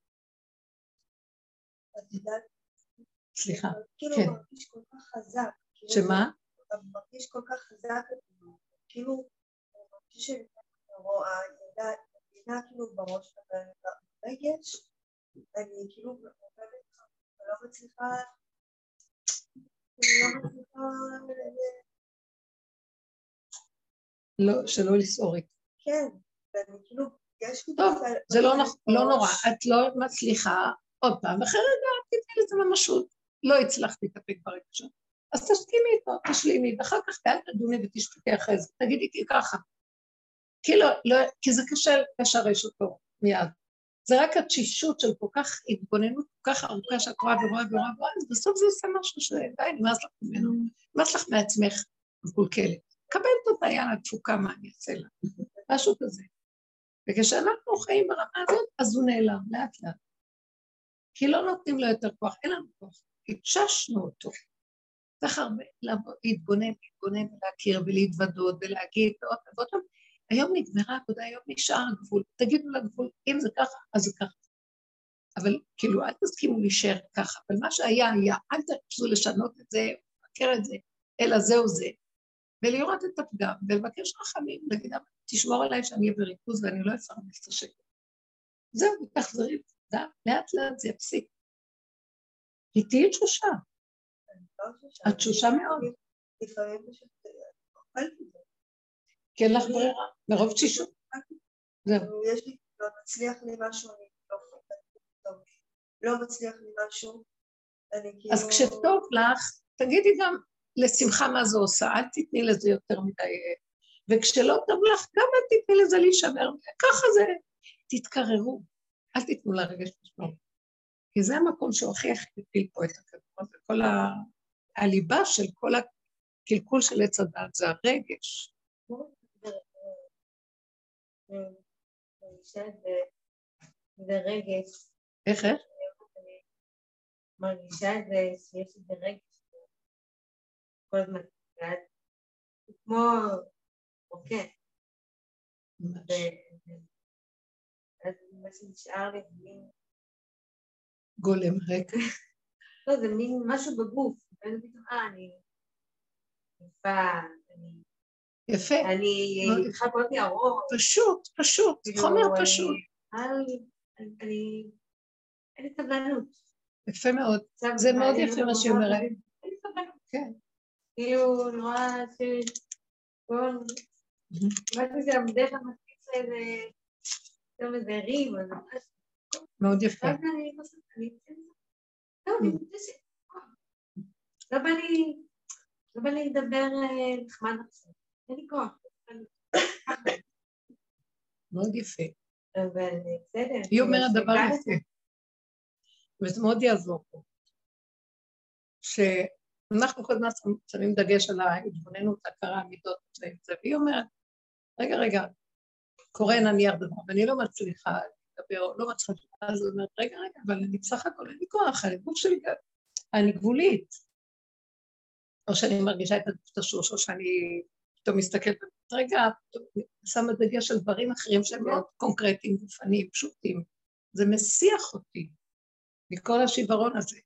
סליחה, כאילו, כן. הוא מרגיש כל כך חזק. כאילו, שמה? מרגיש כל כך חזק, כאילו, הוא מרגיש שהילדה מבינה כאילו בראש וברגש, אני כאילו עובדת, לא מצליחה, לא מצליחה... לא, שלא לסעור איתה. כן, ואני כאילו, יש לי... טוב, זה לא, לא נורא, את לא מצליחה עוד פעם, אחרי רגע תתני לזה ממשות. לא הצלחתי להתאפק ברגשות. אז תסכימי איתו, תשלימי, ואחר כך אל תדוני ותשפטי אחרי זה, תגידי כי ככה. כי, לא, לא, כי זה קשה לשרש אותו מיד. זה רק התשישות של כל כך התבוננות כל כך ארוכה שאת רואה ורואה ורואה ורואה, אז בסוף זה עושה משהו שדי, נמאס לך ממנו, נמאס לך מעצמך מקולקלת. קבלת אותה, יאללה, תפוקה, מה אני אעשה לה? משהו כזה. וכשאנחנו חיים ברמה הזאת, אז הוא נעלם, לאט לאט. כי לא נותנים לו יותר כוח, אין לנו כוח. התששנו אותו. צריך הרבה להתבונן, להתבונן ולהכיר ולהתוודות ולהגיד עוד ועוד פעם. היום נגמרה העבודה, היום נשאר הגבול. תגידו לגבול, אם זה ככה, אז זה ככה. אבל כאילו, אל תסכימו להישאר ככה, אבל מה שהיה היה, אל תחפשו לשנות את זה, לבקר את זה, אלא זהו זה. ולראות את הפגם, ולבקש רחמים, להגיד, תשמור עליי שאני אהיה בריכוז ואני לא אפרנס את השקט. זהו, תחזרי, לאט לאט זה יפסיק. כי תהיי תשושה. את תשושה מאוד. כי אין לך ברירה, מרוב תשישות. זהו. יש לי, לא מצליח לי משהו, אני לא לא מצליח לי משהו, אני כאילו... אז כשטוב לך, תגידי גם לשמחה מה זה עושה, אל תתני לזה יותר מדי. וכשלא טוב לך, גם אל תתני לזה להישמר, ככה זה. תתקררו, אל תיתנו לרגש לשמור. כי זה המקום שהוא הכי הכי הפיל פה את הכדור הזה, כל ה... הליבה של כל הקלקול של עץ הדת זה הרגש. זה רגש. איך איך? מרגישה את זה שיש איזה רגש כל הזמן, כמו רוקט. מה שנשאר לי מין... גולם ריק. לא, זה מין משהו בגוף, ואז פתאום, אה, אני יפה, אני... יפה. אני צריכה כל ניירות. פשוט, פשוט, כאילו, חומר פשוט. אני... אין לי סבלנות. יפה מאוד. זה מאוד מעניין יפה מה שהיא אומרת. אין לי סבלנות. כן. כאילו, נורא ש... כל... משהו שהבדרך כלל מספיק איזה... פתאום איזה ריב, אז ממש... מאוד יפה. לא מתעסקת. לא בא לי... לא בא לי לדבר אה, נחמד עכשיו. אין לי כוח. מאוד יפה. אבל בסדר. היא אומרת דבר יפה. וזה מאוד יעזור פה. שאנחנו כל הזמן שמים דגש על ההתבוננות, הכרה, המידות, והיא אומרת, רגע, רגע, קורה נניח דבר, ואני לא מצליחה לדבר, לא מצליחה, אז היא אומרת, רגע, רגע, אבל אני בסך הכל אין לי כוח, הגוף שלי, אני גבולית. או שאני מרגישה את תשוש, או שאני פתאום מסתכלת, רגע, שמה דגש על דברים אחרים שהם מאוד קונקרטיים, גופניים, פשוטים. זה מסיח אותי מכל השיוורון הזה.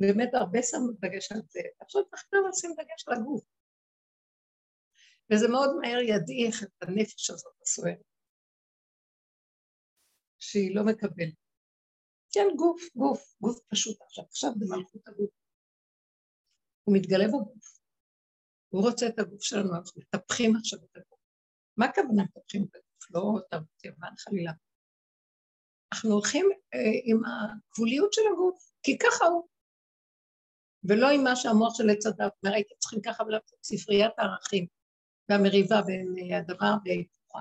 באמת הרבה שמו דגש על זה. עכשיו צריך לשים דגש על הגוף. וזה מאוד מהר ידעיך את הנפש הזאת הסוערת, שהיא לא מקבלת. כן, גוף, גוף, גוף פשוט עכשיו. עכשיו זה מלכות הגוף. הוא מתגלה בגוף. הוא רוצה את הגוף שלנו, אנחנו מטפחים עכשיו את הגוף. מה הכוונה מטפחים את הגוף? לא תרבות יוון חלילה. אנחנו הולכים אה, עם הגבוליות של הגוף, כי ככה הוא. ולא עם מה שהמוח של עץ אומר, הייתם צריכים ככה ולעשות ספריית הערכים והמריבה בין אה, הדבר וההיפוכה.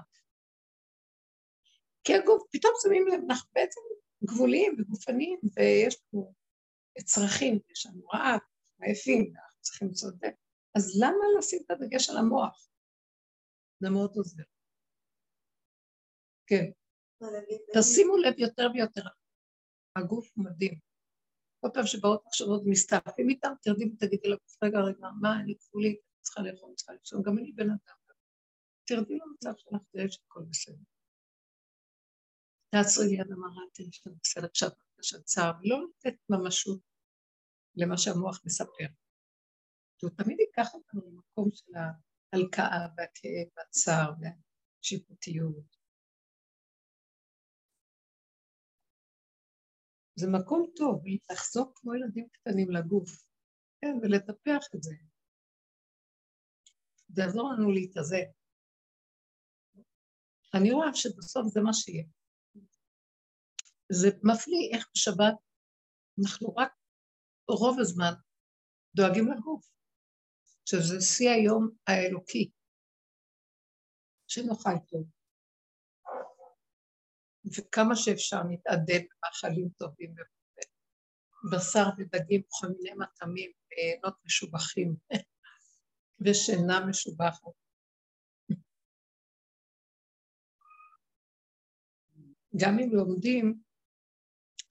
כי הגוף, פתאום שמים לב, אנחנו בעצם גבוליים וגופניים, ויש לנו צרכים, יש לנו רעב, עייפים, אנחנו צריכים לעשות את זה. אז למה לשים את הדגש על המוח? זה מאוד עוזר. כן. תשימו לב יותר ויותר, הגוף מדהים. כל פעם שבאות מחשבות מסתעפים איתם, תרדי ותגידי לגוף, רגע, רגע, מה, אני כפולית, צריכה לאכול, צריכה לישון, גם אני בן אדם. תרדי למצב שלך, תראה שהכל בסדר. תעצרי ליד המראה, תראי שאתה בסדר, כשאת מרגישה צער, ולא לתת ממשות למה שהמוח מספר. הוא תמיד ייקח אותנו למקום של ההלקאה והכאב והצער והשיפוטיות. זה מקום טוב, לחזור כמו ילדים קטנים לגוף, כן, ולטפח את זה. זה יעזור לנו להתאזן. אני רואה שבסוף זה מה שיהיה. זה מפליא איך בשבת אנחנו רק רוב הזמן דואגים לגוף, שזה שיא היום האלוקי, שנאכל טוב. וכמה שאפשר נתעדן במאכלים טובים, בשר ודגים, כל מיני מטעמים, ועינות משובחים, ושינה משובחת. גם אם לומדים,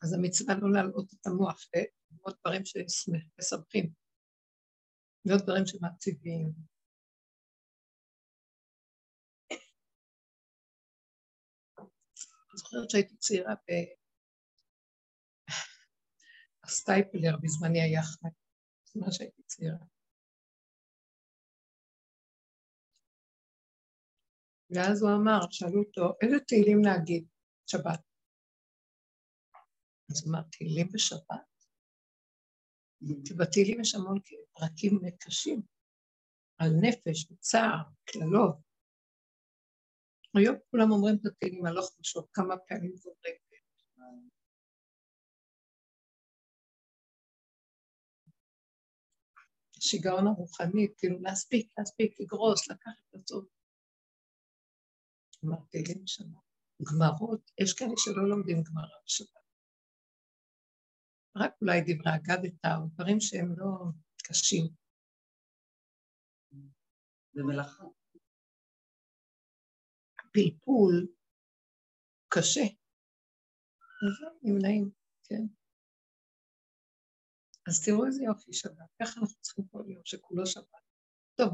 אז המצווה לא להלאות את המוח, וללמוד דברים שמשמחים, לא דברים שמעציבים. אני זוכרת שהייתי צעירה הסטייפלר, בזמני היה חי, בזמן שהייתי צעירה. ואז הוא אמר, שאלו אותו, איזה תהילים להגיד שבת? אז הוא אמר, תהילים בשבת? כי בתהילים יש המון פרקים קשים, על נפש וצער, קללות. היום כולם אומרים את התהילים הלוך ושוב, כמה פעמים זה אומרים. השיגעון הרוחני, כאילו להספיק, להספיק, לגרוס, לקחת את הטוב. אמרתי לי בשבת, גמרות, יש כאלה שלא לומדים גמרא בשבת. רק אולי דברי אגדתא, או דברים שהם לא קשים. זה מלאכה. פלפול קשה. אז נמנעים, כן. אז תראו איזה יופי שבת, ככה אנחנו צריכים כל יום שכולו שבת. טוב,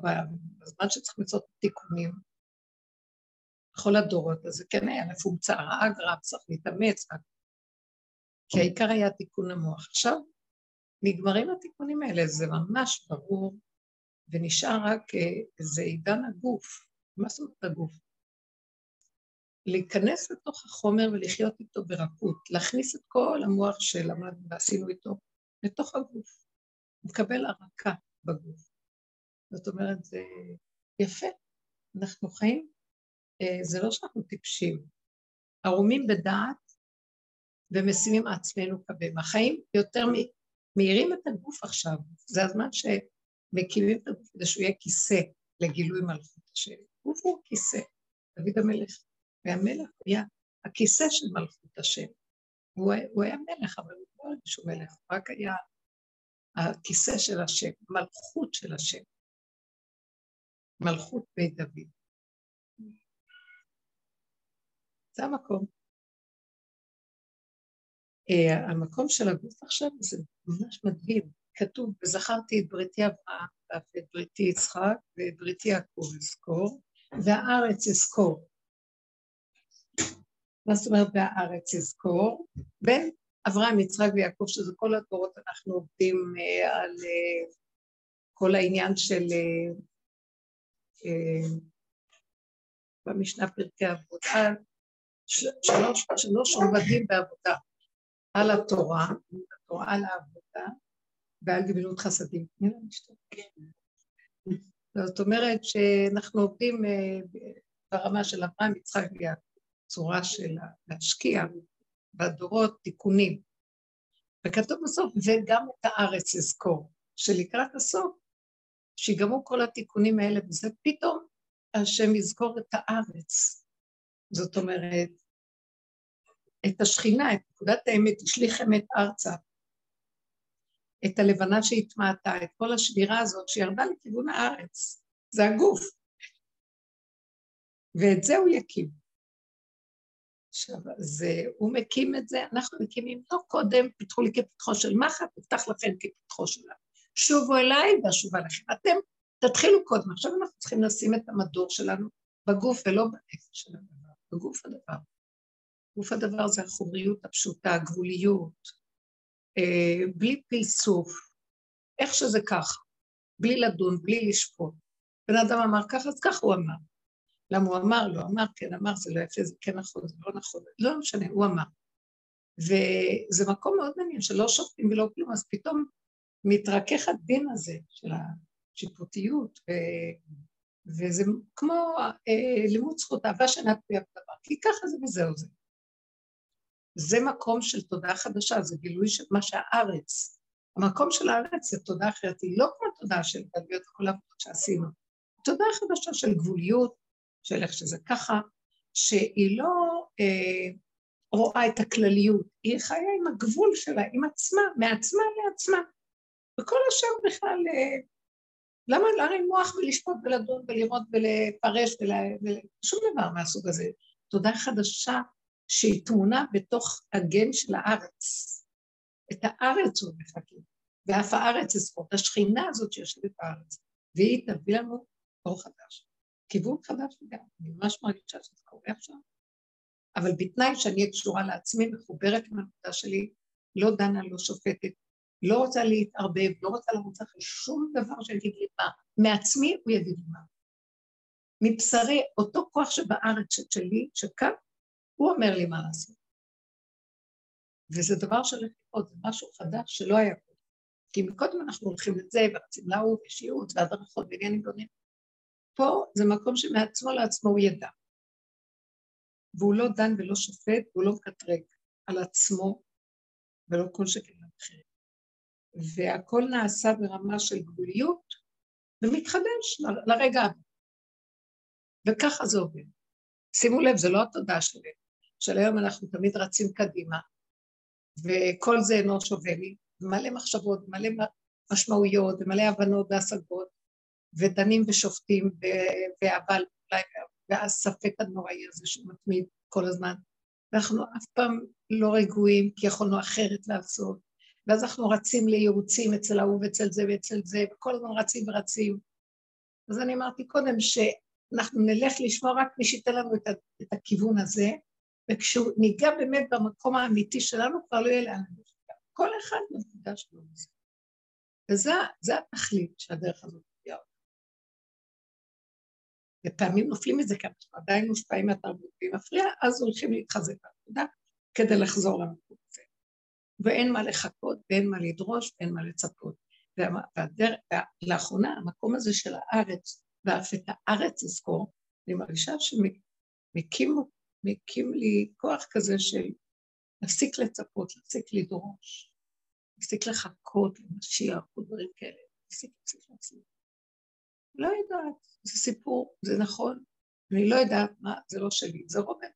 בזמן שצריכים לעשות תיקונים, בכל הדורות, אז זה כן היה מפומצר, האגרא צריך להתאמץ, כי העיקר היה תיקון המוח. עכשיו נגמרים התיקונים האלה, זה ממש ברור, ונשאר רק איזה עידן הגוף. מה זאת אומרת הגוף? להיכנס לתוך החומר ולחיות איתו ברכות, להכניס את כל המוח שלמדנו ועשינו איתו לתוך הגוף. מקבל ערקה בגוף. זאת אומרת, זה יפה. אנחנו חיים, אה, זה לא שאנחנו טיפשים. ערומים בדעת ומשימים עצמנו כבם. החיים יותר מאירים את הגוף עכשיו. זה הזמן שמקימים את הגוף כדי שהוא יהיה כיסא לגילוי מלכות השם. גוף הוא כיסא. דוד המלך והמלך היה הכיסא של מלכות השם. הוא, הוא היה מלך, אבל הוא לא היה שהוא מלך, הוא רק היה הכיסא של השם, מלכות של השם. מלכות בית דוד. זה המקום. Uh, המקום של הגוף עכשיו זה ממש מדהים. כתוב, וזכרתי את בריתי אברהם, ואף את בריתי יצחק, ואת בריתי יעקב אזכור, והארץ אזכור. מה זאת אומרת והארץ יזכור? בין אברהם, יצחק ויעקב, שזה כל הדורות אנחנו עובדים uh, על uh, כל העניין של במשנה פרקי עבודה, שלוש, שלוש עובדים בעבודה, על התורה, התורה על העבודה ועל גבילות חסדים. זאת אומרת שאנחנו עובדים ברמה של אברהם, יצחק ויעקב. צורה של להשקיע בדורות תיקונים. וכתוב בסוף, וגם את הארץ אזכור, שלקראת הסוף, שיגמרו כל התיקונים האלה, וזה פתאום השם יזכור את הארץ. זאת אומרת, את השכינה, את נקודת האמת, השליך אמת ארצה. את הלבנה שהתמעטה, את כל השבירה הזאת שירדה לכיוון הארץ. זה הגוף. ואת זה הוא יקים. עכשיו, אז הוא מקים את זה, אנחנו מקימים לא קודם, פיתחו לי כפתחו של מחט, נפתח לכם כפתחו שלה. שובו אליי ואשובה לכם. אתם תתחילו קודם, עכשיו אנחנו צריכים לשים את המדור שלנו בגוף ולא בנפש של הדבר, בגוף הדבר. גוף הדבר זה החומריות הפשוטה, הגבוליות, אה, בלי פלסוף, איך שזה ככה, בלי לדון, בלי לשפוט. בן אדם אמר ככה, אז ככה הוא אמר. למה הוא אמר, לא אמר, כן אמר, זה לא יפה, זה כן נכון, זה לא נכון, לא משנה, הוא אמר. וזה מקום מאוד מעניין, שלא שופטים ולא כלום, אז פתאום מתרכך הדין הזה של השיפוטיות, ו... וזה כמו אה, לימוד זכות אהבה שאינה תלויה בדבר, כי ככה זה וזהו זה. זה מקום של תודעה חדשה, זה גילוי של מה שהארץ. המקום של הארץ זה תודעה אחרת, היא לא כמו תודעה של גלויות כל העבודות שעשינו. תודעה חדשה של גבוליות, של איך שזה ככה, שהיא לא אה, רואה את הכלליות, היא חיה עם הגבול שלה, עם עצמה, מעצמה לעצמה. וכל השאר בכלל, אה, למה להרים מוח ולשפוט ולדון ולראות ולפרש ושום דבר מהסוג הזה. תודה חדשה שהיא תמונה בתוך הגן של הארץ. את הארץ הוא מחכים, ואף הארץ יזכות, השכינה הזאת שיושבת בארץ, והיא תביא לנו אור חדש. כיוון חדש לגמרי, אני ממש מרגישה שזה קורה עכשיו. אבל בתנאי שאני אהיה קשורה לעצמי, מחוברת עם הנקודה שלי, לא דנה, לא שופטת, לא רוצה להתערבב, לא רוצה לרוץ אחרי שום דבר שיגיד לי מה. מעצמי הוא יגיד לי מה. מבשרי, אותו כוח שבארץ שלי, שכאן, הוא אומר לי מה לעשות. וזה דבר שהולך לקרות, זה משהו חדש שלא היה קודם. כי מקודם אנחנו הולכים לזה, ורצים להוא, ויש ייעוץ, והדרכות, ועניינים גדולים. פה זה מקום שמעצמו לעצמו הוא ידע. והוא לא דן ולא שופט, והוא לא מקטרג על עצמו, ולא כל שכן אחרים. והכל נעשה ברמה של גבוליות, ומתחדש ל- לרגע. וככה זה עובד. שימו לב, זה לא התודעה שלי. של היום אנחנו תמיד רצים קדימה, וכל זה אינו שווה לי, מלא מחשבות, מלא משמעויות, ומלא הבנות והשגות, ודנים ושופטים, ואבל, אולי, והספק הנוראי הזה שמתמיד כל הזמן. ואנחנו אף פעם לא רגועים, כי יכולנו אחרת לעשות, ואז אנחנו רצים לייעוצים אצל ההוא ואצל זה ואצל זה, וכל הזמן רצים ורצים. אז אני אמרתי קודם שאנחנו נלך לשמוע רק מי שייתן לנו את, את הכיוון הזה, וכשהוא ניגע באמת במקום האמיתי שלנו, כבר לא יהיה לאן. כל אחד בנקודה שלו. וזה התכלית שהדרך הזאת אותה. ופעמים נופלים מזה, כי אנחנו עדיין מושפעים מהתרבות והיא מפריעה, אז הולכים להתחזק בעבודה כדי לחזור הזה. ואין מה לחכות, ואין מה לדרוש, ואין מה לצפות. ולאחרונה, המקום הזה של הארץ, ואף את הארץ לזכור, אני מרגישה שמקים לי כוח כזה של להפסיק לצפות, להפסיק לדרוש, להפסיק לחכות למשיח או דברים כאלה, להפסיק, להפסיק, להפסיק. לא יודעת, זה סיפור, זה נכון, אני לא יודעת מה, זה לא שלי, זה רומן,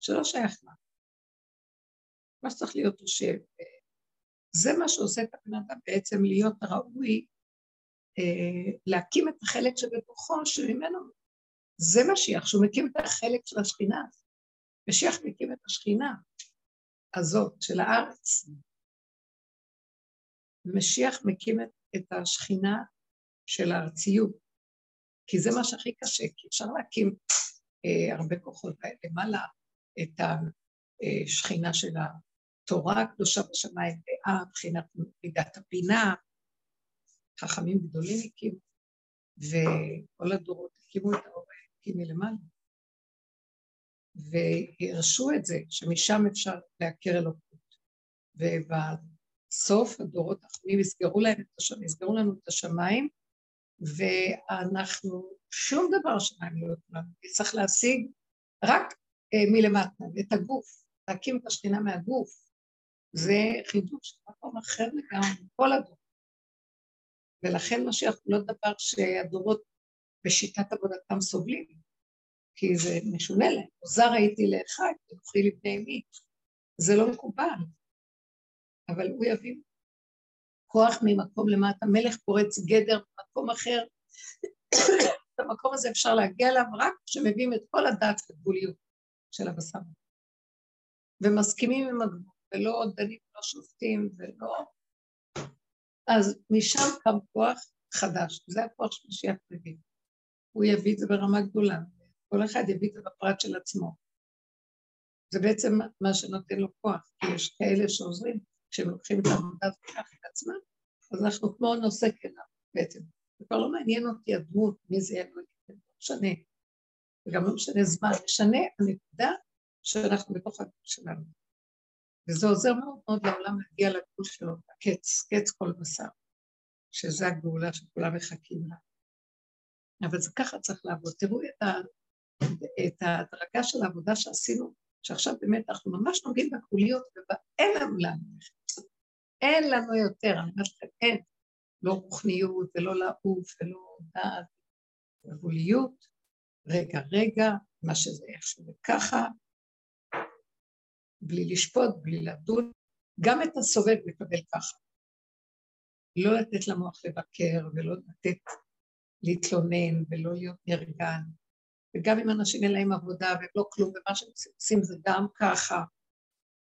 שלא שייך לה. מה שצריך להיות הוא שזה מה שעושה את הבן אדם בעצם להיות ראוי אה, להקים את החלק שבתוכו, שממנו זה משיח, שהוא מקים את החלק של השכינה. משיח מקים את השכינה הזאת של הארץ. משיח מקים את, את השכינה של הארציות, כי זה מה שהכי קשה, כי אפשר להקים אה, הרבה כוחות למעלה, את השכינה של התורה הקדושה בשמיים, דעה, מבחינת מידת הבינה, חכמים גדולים הקימו, וכל הדורות הקימו את האור האלוקי מלמעלה. והרשו את זה, שמשם אפשר להכיר אלוקות. ובסוף הדורות האחרונים יסגרו, להם את השמיים, יסגרו לנו את השמיים, ואנחנו, שום דבר שלהם לא יוכלו לנו, צריך להשיג רק אה, מלמטה, את הגוף, להקים את השכינה מהגוף. זה חידוש, מקום אחר לגמרי, כל הדורות. ולכן משיח הוא לא דבר שהדורות בשיטת עבודתם סובלים, כי זה משונה להם. זר הייתי לאחד, ונוכי לבני מי. זה לא מקובל. אבל הוא יביא כוח ממקום למטה, מלך פורץ גדר במקום אחר. במקום הזה אפשר להגיע אליו רק כשמביאים את כל הדעת לגבוליות של הבשר. ומסכימים עם הגבול, ולא דנים, לא שופטים, ולא... אז משם קם כוח חדש, זה הכוח שמשיח מביא. הוא יביא את זה ברמה גדולה, כל אחד יביא את זה בפרט של עצמו. זה בעצם מה שנותן לו כוח, כי יש כאלה שעוזרים, כשהם לוקחים את העבודה הזאת ככה את עצמם, אז אנחנו כמו נושא כליו בעצם. זה כבר לא מעניין אותי הדמות, מי זה יהיה, לא משנה. וגם לא משנה זמן, משנה הנקודה שאנחנו בתוך הגבול שלנו. וזה עוזר מאוד מאוד לעולם להגיע לגבול שלו, הקץ, קץ כל בשר, שזה הגאולה שכולם מחכים לה. אבל זה ככה צריך לעבוד. תראו את, ה, את ההדרגה של העבודה שעשינו, שעכשיו באמת אנחנו ממש נוגעים בגבוליות, ואין לנו לאן. אין לנו יותר, אני אומרת לכם, אין. לא רוחניות ולא לעוף ולא דעת, גבוליות, רגע רגע, מה שזה איכשהו וככה, בלי לשפוט, בלי לדון, גם את הסובב לקבל ככה. לא לתת למוח לבקר ולא לתת להתלונן ולא להיות נרגן, וגם אם אנשים אין להם עבודה והם לא כלום, ומה שהם עושים זה גם ככה.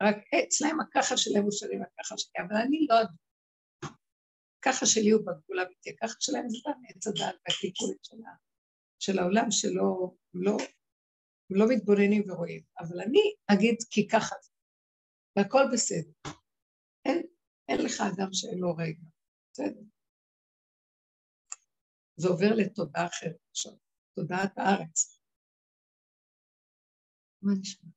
רק אצלהם הככה שלהם הוא שלי והככה שלי, אבל אני לא אדון. ככה שלי הוא בגבול האמיתי, הככה שלהם זה גם עץ הדעת של, של העולם שלא לא, לא מתבוננים ורואים, אבל אני אגיד כי ככה זה, והכל בסדר. אין, אין לך אדם שאין לו רגע, בסדר. זה עובר לתודעה אחרת עכשיו, תודעת הארץ. מה נשמע?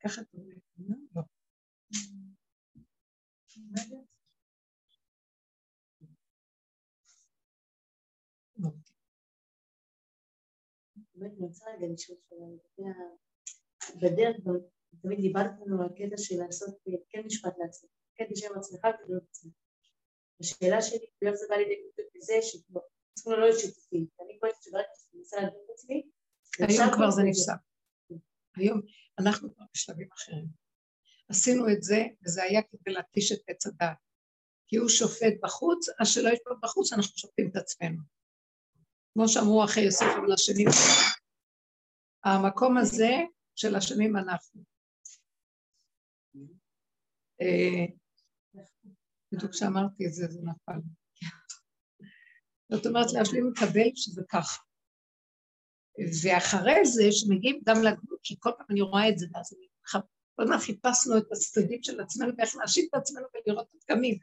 ככה אתה אומר, לא. באמת, רגע לשאול שאלה, בדרך תמיד דיברת לנו על קטע של לעשות כן משפט לעצמך, כן בשם עצמך כדי להיות עצמך. השאלה שלי, ואיך זה בא לידי ביטוי בזה שצריכים לא להיות שיתופים. אני חושבת שברגע שאני מנסה להגיד את עצמי, היום כבר זה נפסק. היום אנחנו כבר בשלבים אחרים. עשינו את זה, וזה היה כדי להתיש את עץ הדת. כי הוא שופט בחוץ, אז שלא ישפוט בחוץ, אנחנו שופטים את עצמנו. כמו שאמרו אחרי יוסף אבל השנים, המקום הזה של השנים אנחנו. אה, בדיוק כשאמרתי את זה, זה נפל. זאת אומרת, להשלים לקבל שזה ככה. ואחרי זה, שמגיעים גם לגבול, כי כל פעם אני רואה את זה, ואז אני כל הזמן חיפשנו את הצדדים של עצמנו ואיך להשיב את עצמנו ולראות את הפגמים,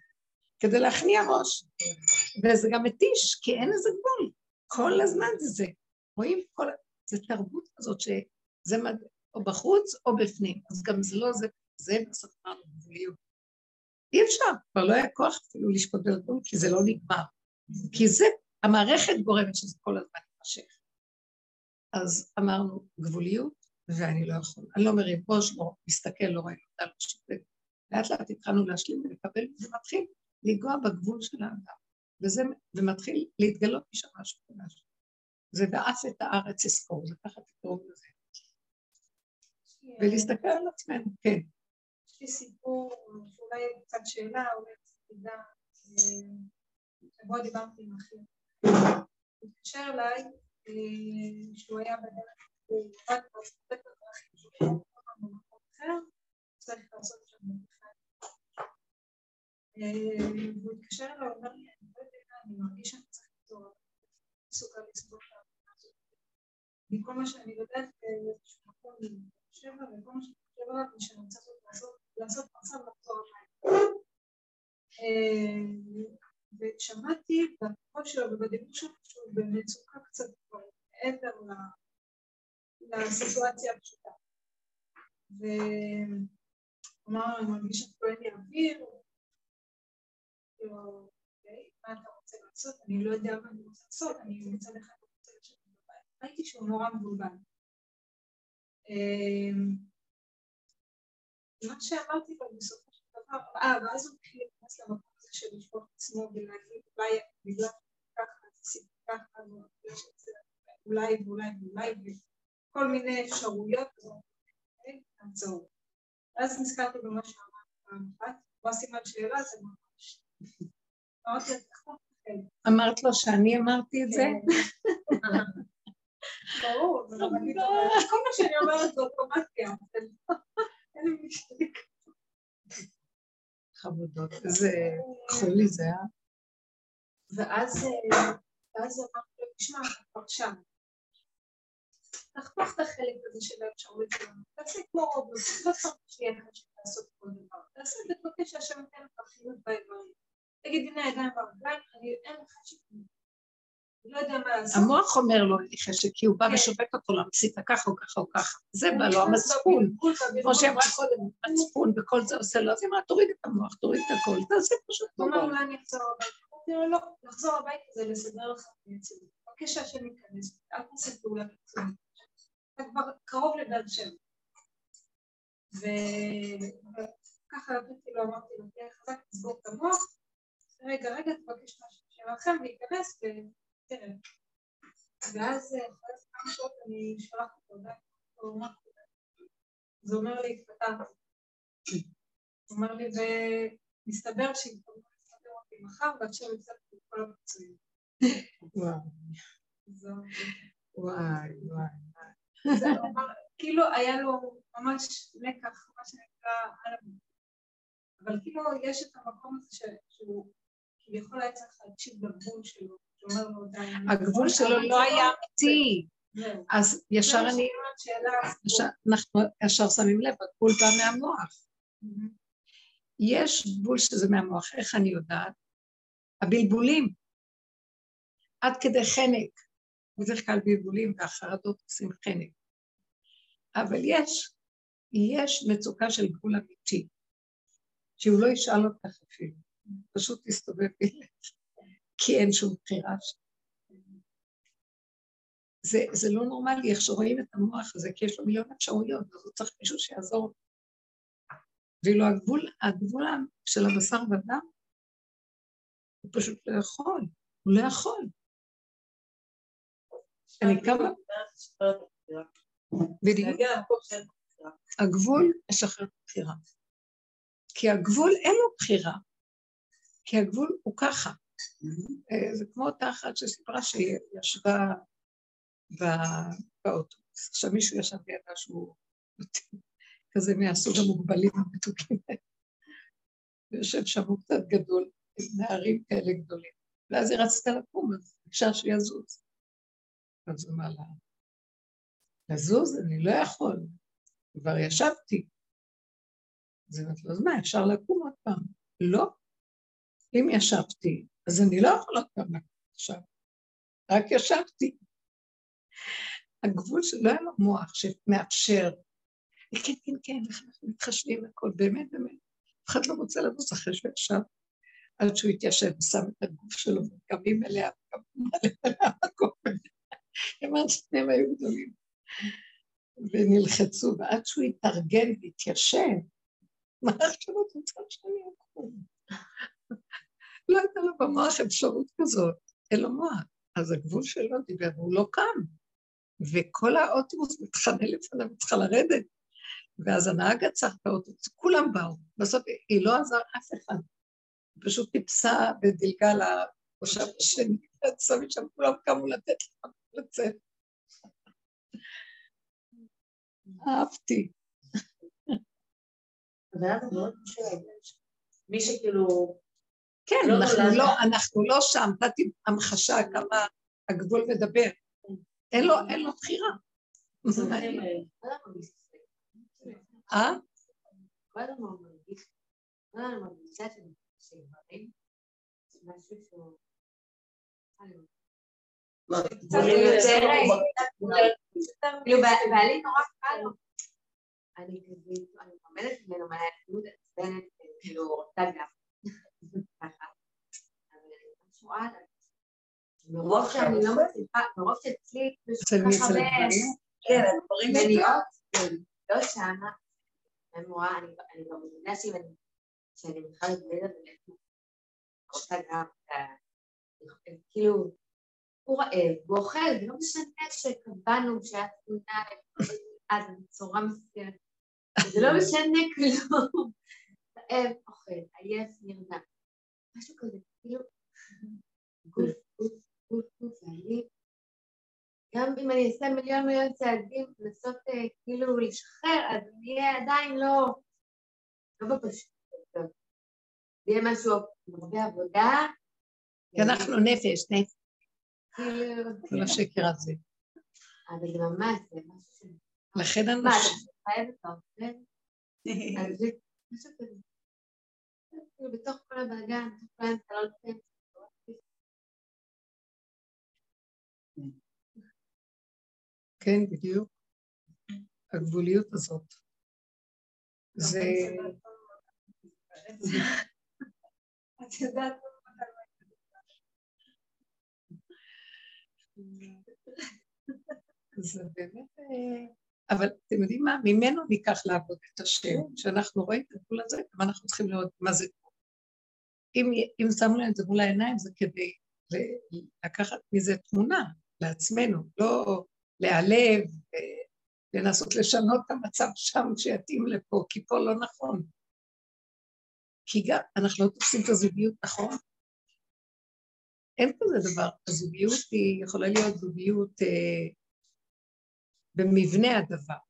כדי להכניע ראש. וזה גם מתיש, כי אין איזה גבול. כל הזמן זה זה. רואים כל... זה תרבות כזאת שזה מד... או בחוץ או בפנים, אז גם זה לא זה, זה בסוף אמרנו גבוליות. אי אפשר, כבר לא היה כוח אפילו לשפוט בגבול, כי זה לא נגמר. כי זה, המערכת גורמת שזה כל הזמן יימשך. אז אמרנו גבוליות, ואני לא יכול, אני לא מרים ראש, לא מסתכל, לא רואה, לא לא שותק. לאט לאט התחלנו להשלים ולקבל, וזה מתחיל לנגוע בגבול של האדם, וזה, ומתחיל להתגלות משם משהו חדש. זה ואף את הארץ אזכור, זה ככה תקראו לזה. ולהסתכל על עצמנו, כן. יש לי סיפור, שאולי קצת שאלה, אולי קצת תדע, שבו דיברתי עם אחי. הוא התקשר אליי, אה, שהוא היה בדרך הוא רק מספק בדרכים שלו במקום אחר, צריך לעשות שם והוא התקשר אליי, הוא אומר לי, אני לא יודע, אני מרגיש שאני צריך אני מסוגל לסבור את. מכל מה שאני יודעת באיזשהו מקום שבע, וכל מה שאני חושב עליו זה שאני צריך לעשות מעשה ולחזור הביתה. ושמעתי בקול שלו ובדיבור שלו שהוא במצוקה קצת כבר מעבר לסיטואציה הפשוטה. ואמר, אני מרגיש שאת אין לי אוויר, כאילו, אוקיי, מה אתה רוצה לעשות? אני לא יודע מה אני רוצה לעשות, אני מצד אחד רוצה. ראיתי שהוא נורא מבולבל. אמ, מה שאמרתי לו בסופו של דבר, אה, ואז הוא התחיל להיכנס למקום הזה של לשפוט את עצמו ולהגיד, אולי בגלל ככה, עשיתי ככה, אולי ואולי ואולי, כל מיני אפשרויות, לעצור. ואז נזכרתי במה שאמרת פעם אחת, לא סימן שאלה, זה ממש. אמרת לו שאני אמרתי את זה? ברור, כל מה שאני אומרת זה אוטומטי, אין לי משתיק. חמודות, איזה חולי זה, אה? ואז אמרתי לו, תשמע, כבר שם. תחתוך את החלק הזה של האפשרות שלנו, תעשה כמו רובוט, לא צריך שיהיה חשוב לעשות כל דבר, תעשה ותבקש שהשם ייתן לך חיות באיברים. תגיד, הנה הידיים ברגליים, אני אין לך שיקום. לא המוח אומר לו, אין לי חשק, כי הוא בא כן. ושובת אותו, עשית ככה או ככה או ככה. זה בא לו, המצפון. כמו שאמרה קודם, מצפון וכל זה עושה לו, אז היא אמרה, תוריד את המוח, תוריד את הכל, תעשה פשוט. הוא אמר, אולי אני אחזור הביתה. אמרתי לו, לא, לחזור הביתה זה לסדר לך את היציבות. מבקש שהשם ייכנס, אל תעשה פעולה קיצונית. אתה כבר קרוב לבאר שבע. וככה נתתי לו, אמרתי לו, תהיה חזק, תסגור את המוח, רגע, רגע, תבקש משהו שלכם, וייכנס ותראה. ואז אחרי כמה שעות אני שולחת אותו, זה אומר לי, התפטרתי. הוא אומר לי, ומסתבר שהתפטרתי לפטר אותי מחר, ועכשיו הפסקתי את כל הפיצויים. וואי, וואי. כאילו היה לו ממש לקח, מה שנקרא, על אבל כאילו יש את המקום הזה שהוא כביכול היה צריך להקשיב לגבול שלו, הגבול שלו לא היה אמיתי. אז ישר אני... אנחנו ישר שמים לב, הגבול בא מהמוח. יש גבול שזה מהמוח, איך אני יודעת? הבלבולים. עד כדי חנק. בדרך כלל בלבולים והחרדות עושים חנק. אבל יש, יש מצוקה של גבול אמיתי, שהוא לא ישאל אותך אפילו, פשוט תסתובב וילך, כי אין שום בחירה שם. זה, זה לא נורמלי איך שרואים את המוח הזה, כי יש לו מיליון אפשרויות, אז הוא צריך מישהו שיעזור. ואילו הגבול, הגבול של הבשר ודם, הוא פשוט לא יכול, הוא לא יכול. אני כמה... בדיוק. הגבול משחרר בחירה. כי הגבול אין לו בחירה. כי הגבול הוא ככה. אה, זה כמו אותה אחת שסיפרה שהיא ישבה באוטובוס. עכשיו מישהו ישב לידה שהוא כזה מהסוג המוגבלים המתוקים. ויושב שם הוא קצת גדול, עם נערים כאלה גדולים. ואז היא רצתה לקום, אז ביקשה שיזוז. אז הוא אמר לה, לזוז? אני לא יכול, כבר ישבתי. אז היא אומרת לו, אז מה, אפשר לקום עוד פעם? לא. אם ישבתי, אז אני לא יכולה לקום עכשיו. רק ישבתי. הגבול שלא היה לו מוח שמאפשר. כן, כן, כן, אנחנו מתחשבים הכל, באמת, באמת. אף אחד לא רוצה לרוץ אחרי שהוא ישב, עד שהוא התיישב ושם את הגוף שלו, וקמים אליה, וקמים עליה המקום. אמרת שניהם היו גדולים. ונלחצו, ועד שהוא התארגן והתיישב, מה עכשיו את רוצה שאני אקום? לא הייתה לו במוח אפשרות כזאת, אין לו מוח. אז הגבול שלו דיבר, והוא לא קם. וכל האוטובוס מתחנן לפניו, צריכה לרדת. ואז הנהג עצר את האוטובוס, כולם באו. בסוף היא לא עזר אף אחד. פשוט טיפסה ודילגה למושב השני, יצא משם, כולם קמו לתת לה לצאת. אהבתי. מי שכאילו... כן, אנחנו לא, אנחנו לא שם, נתתי המחשה כמה הגבול מדבר. אין לו, אין לו בחירה. אה? כאילו בעלי נורא קל לו. אני כזה, אני לומדת ממנו מלא דמות עצבנת, כאילו רוצה גם. מרוב שאני לא מצליחה, מרוב שאצלי פשוט ככה כן, הדברים מניעות, לא שמה, אני גם מבינה שאני בכלל מתמודדת ולכן רוצה גם, כאילו, הוא רעב, הוא אוכל, זה לא משנה שקבענו שהיה תמונה אז בצורה מסוימת, זה לא משנה כלום, רעב, אוכל, עייף, נרדם, משהו כזה, כאילו, גוף, גוף, גוף, גוף, ואני, גם אם אני אעשה מיליון מיליון צעדים, לנסות כאילו לשחרר, אז אני אהיה עדיין לא, לא בפשוט. זה יהיה משהו הרבה עבודה. אנחנו נפש, נפש. כל השקר הזה. אבל זה ממש, זה משהו ש... לכן מה, אנשים... אתה חייב את זה משהו כזה. בתוך כל הבלגן, בתוך כל לפעמים. כן, בדיוק. הגבוליות הזאת. זה... את יודעת זה באמת... אה, אבל אתם יודעים מה? ממנו ניקח לעבוד את השם. כשאנחנו רואים את הגבול הזה, גם אנחנו צריכים לראות מה זה אם, אם שמנו את זה מול העיניים, זה כדי לקחת מזה תמונה לעצמנו, לא להיעלב, לנסות לשנות את המצב שם שיתאים לפה, כי פה לא נכון. כי גם אנחנו לא תופסים את הזוגיות נכון. אין כזה דבר, הזוגיות היא יכולה להיות זוגיות אה, במבנה הדבר.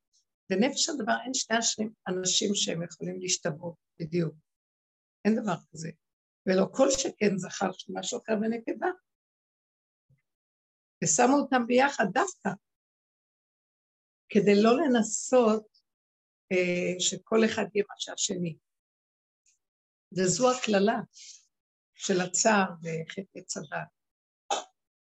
בנפש הדבר אין שני אנשים שהם יכולים להשתוות בדיוק. אין דבר כזה. ולא כל שכן זכר של משהו אחר ונקבה. ושמו אותם ביחד דווקא, כדי לא לנסות אה, שכל אחד יהיה מה שהשני. וזו הקללה של הצער וחטא צבא.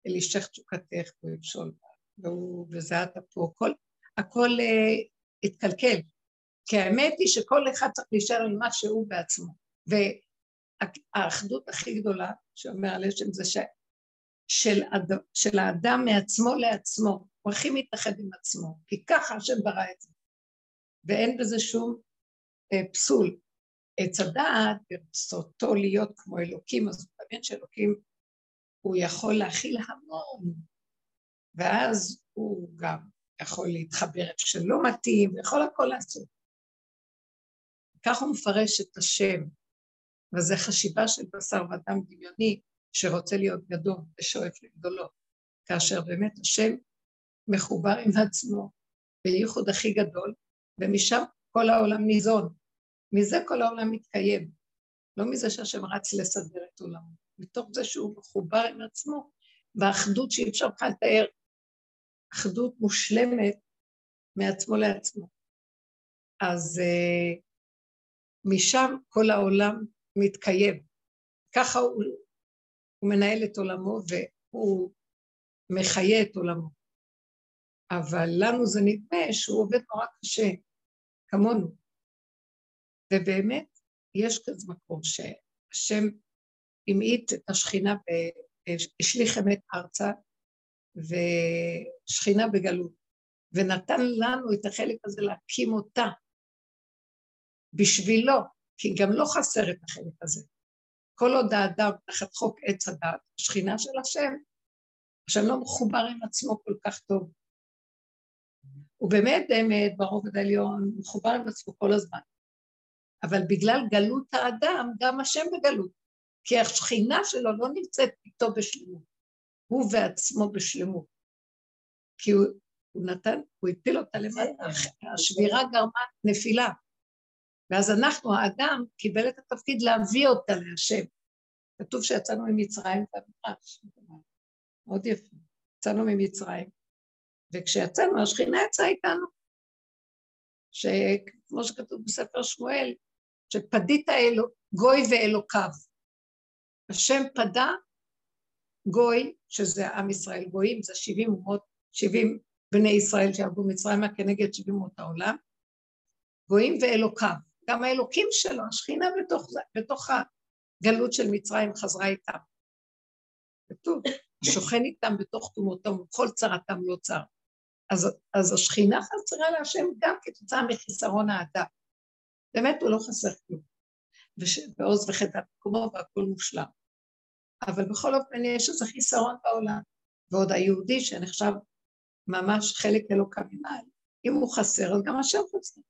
אל אישך תשוקתך ויפשול בה, והוא וזעת פה, כל, הכל uh, התקלקל. כי האמת היא שכל אחד צריך להישאר עם מה שהוא בעצמו. והאחדות הכי גדולה שאומר על השם זה ש... של, אד... של האדם מעצמו לעצמו, הוא הכי מתאחד עם עצמו, כי ככה השם ברא את זה. ואין בזה שום אה, פסול. עץ הדעת, ברצותו להיות כמו אלוקים, אז הוא מבין שאלוקים, הוא יכול להכיל המון, ואז הוא גם יכול להתחבר איפה שלא מתאים, ויכול הכל לעשות. ככה הוא מפרש את השם, וזו חשיבה של בשר ואדם דמיוני שרוצה להיות גדול ושואף לגדולו, כאשר באמת השם מחובר עם עצמו בייחוד הכי גדול, ומשם כל העולם ניזון. מזה כל העולם מתקיים. לא מזה שהשם רץ לסדר את עולמו, מתוך זה שהוא מחובר עם עצמו, באחדות שאי אפשר בכלל לתאר, אחדות מושלמת מעצמו לעצמו. אז uh, משם כל העולם מתקיים. ככה הוא, הוא מנהל את עולמו והוא מחיה את עולמו. אבל לנו זה נדמה שהוא עובד נורא קשה, כמונו. ובאמת, יש כזה מקום שהשם המעיט את השכינה והשליך אמת ארצה, ושכינה בגלות, ונתן לנו את החלק הזה להקים אותה בשבילו, כי גם לא חסר את החלק הזה. כל עוד האדם תחת חוק עץ הדת, שכינה של השם, השם לא מחובר עם עצמו כל כך טוב. הוא באמת באמת ברובד העליון מחובר עם עצמו כל הזמן. אבל בגלל גלות האדם, גם השם בגלות. כי השכינה שלו לא נמצאת איתו בשלמות. הוא ועצמו בשלמות. כי הוא, הוא נתן, הוא הפיל אותה למטה, השבירה גרמה נפילה. ואז אנחנו, האדם, קיבל את התפקיד להביא אותה להשם. כתוב שיצאנו ממצרים, מאוד יפה. יצאנו ממצרים, וכשיצאנו, השכינה יצאה איתנו. שכמו שכתוב בספר שמואל, שפדית אלו, גוי ואלוקיו. השם פדה גוי, שזה עם ישראל, גויים זה שבעים אומות, שבעים בני ישראל שעבדו מצרימה כנגד שבעים אומות העולם, גויים ואלוקיו. גם האלוקים שלו, השכינה בתוך, בתוך הגלות של מצרים חזרה איתם. כתוב, שוכן איתם בתוך תומותם, וכל צרתם לא צר. אז, אז השכינה חסרה להשם גם כתוצאה מחיסרון האדם. באמת הוא לא חסר כלום. ועוז וחטא במקומו והכול מושלם. אבל בכל אופן יש איזה חיסרון בעולם. ועוד היהודי שנחשב ממש חלק אלוקה ממעל, אם הוא חסר, אז גם השם חסר.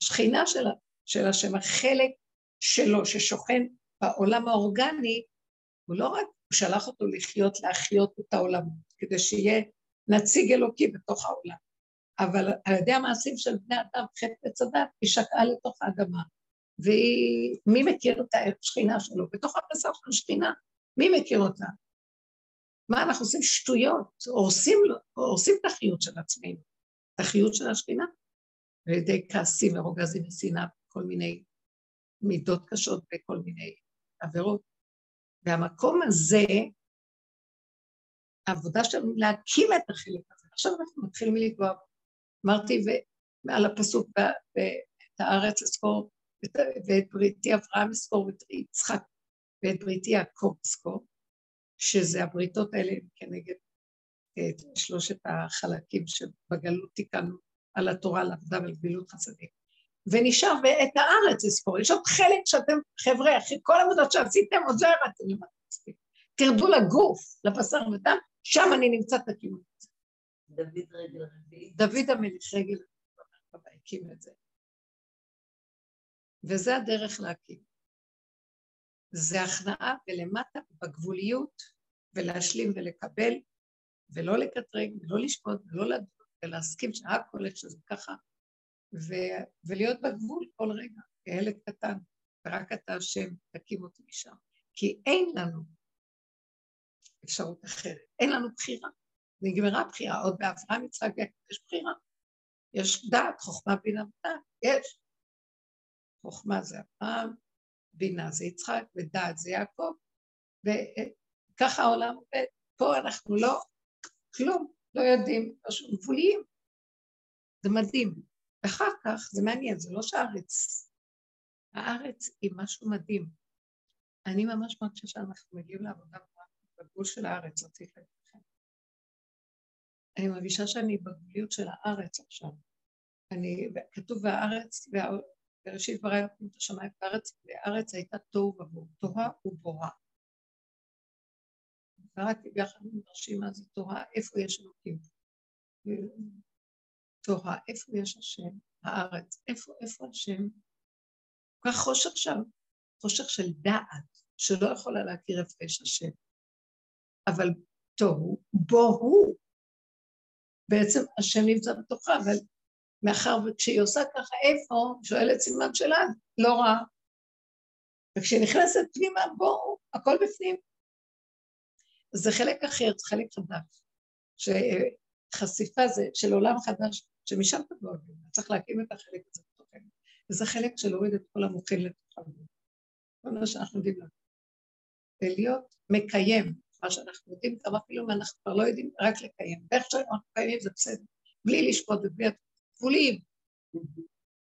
שכינה של, של השם, החלק שלו ששוכן בעולם האורגני, הוא לא רק, הוא שלח אותו לחיות, להחיות את העולם, כדי שיהיה נציג אלוקי בתוך העולם. אבל על ידי המעשים של בני אדם, חטא וצדת, היא שקעה לתוך האדמה. והיא, מי מכיר את השכינה שלו? בתוך הבשר של השכינה, מי מכיר אותה? מה אנחנו עושים? שטויות, הורסים, הורסים את החיות של עצמנו, את החיות של השכינה, על ידי כעסים ורוגזים ושנאה, כל מיני מידות קשות וכל מיני עבירות. והמקום הזה, העבודה שלנו להקים את החלק הזה. עכשיו אנחנו מתחילים בו. אמרתי, ועל הפסוק, ואת הארץ אזכור, ואת בריתי אברהם אזכור, ואת יצחק, ואת בריתי יעקב אזכור, שזה הבריתות האלה כנגד את שלושת החלקים שבגלות תיקנו על התורה, על עבודה ועל גבילות חסדים. ונשאר, ואת הארץ אזכור. יש עוד חלק שאתם, חבר'ה, אחרי כל העבודות שעשיתם, עוד לא ירדתם למטה תרדו לגוף, לבשר ודם, שם אני נמצא את הכיוון. דוד רגל רביעית. דוד המלך רגל רביעית הקים את זה. וזה הדרך להקים. זה הכנעה ולמטה בגבוליות, ולהשלים ולקבל, ולא לקטרג, ולא לשפוט, ולא לדון, ולהסכים שהכל איך שזה ככה, ו- ולהיות בגבול כל רגע, כילד קטן, ורק אתה השם תקים אותי משם. כי אין לנו אפשרות אחרת, אין לנו בחירה. נגמרה בחירה, עוד באברהם יצחק יש בחירה. יש דעת, חוכמה, בינה ודעת, יש. חוכמה זה אברהם, בינה זה יצחק, ודעת זה יעקב, וככה העולם עובד. פה אנחנו לא, כלום, לא יודעים, פשוט גבוליים. זה מדהים. ואחר כך, זה מעניין, זה לא שהארץ, הארץ היא משהו מדהים. אני ממש מרגישה שאנחנו מגיעים לעבודה בגבול של הארץ, רציתי להגיד לכם. אני מרגישה שאני בגבוליות של הארץ עכשיו. אני, כתוב והארץ, בראשית ברא אלוקים את השמיים בארץ, והארץ הייתה תוהו ובוהו, תוהה ובוהה. קראתי ביחד עם מדרשים מה זה תוהה, איפה יש אלוקים? תוהה, איפה יש השם? הארץ, איפה, איפה השם? כל כך חושך שם, חושך של דעת, שלא יכולה להכיר איפה יש השם. אבל תוהו, בו הוא. בעצם השם נמצא בתוכה, אבל מאחר וכשהיא עושה ככה, איפה? שואלת סימן שלה, לא רע. וכשנכנסת פנימה, בואו, הכל בפנים. זה חלק אחר, זה חלק חדש. שחשיפה זה של עולם חדש, שמשם תבוא הגאולה. צריך להקים את החלק הזה בתוכנו. וזה חלק של להוריד את כל המוחים לתוך הגאולה. כל מה שאנחנו יודעים לעשות. ולהיות מקיים, מה שאנחנו יודעים, גם אפילו אם אנחנו כבר לא יודעים רק לקיים. ואיך שאנחנו מקיימים זה בסדר. בלי לשפוט ובלי התפולים.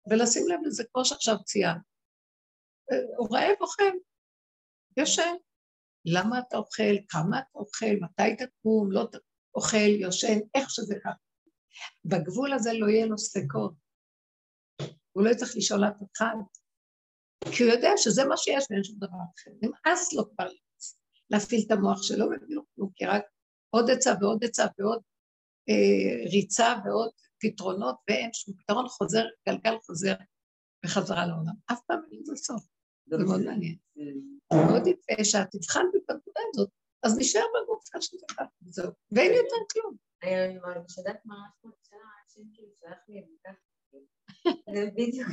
ולשים לב לזה כמו שעכשיו ציינת. הוא רעב אוכל, יושן. למה אתה אוכל, כמה אתה אוכל, מתי תקום, לא אוכל, יושן, איך שזה ככה. בגבול הזה לא יהיה לו ספקות. הוא לא צריך לשאול אף אחד, כי הוא יודע שזה מה שיש ואין שום דבר אחר. נמאס לו כבר להפעיל את המוח שלו, כי רק עוד עצה ועוד עצה ועוד אה, ריצה ועוד פתרונות, ואין שום פתרון חוזר, גלגל חוזר בחזרה לעולם. אף פעם אין לזה סוף. זה מאוד מעניין. מאוד יפה שאת תבחן את הנקודה הזאת, אז נשאר בגוף שזה ככה, וזהו, ואין יותר כלום. אני משדרת ממש מרגישה השם כאילו שלח לי זה בדיוק,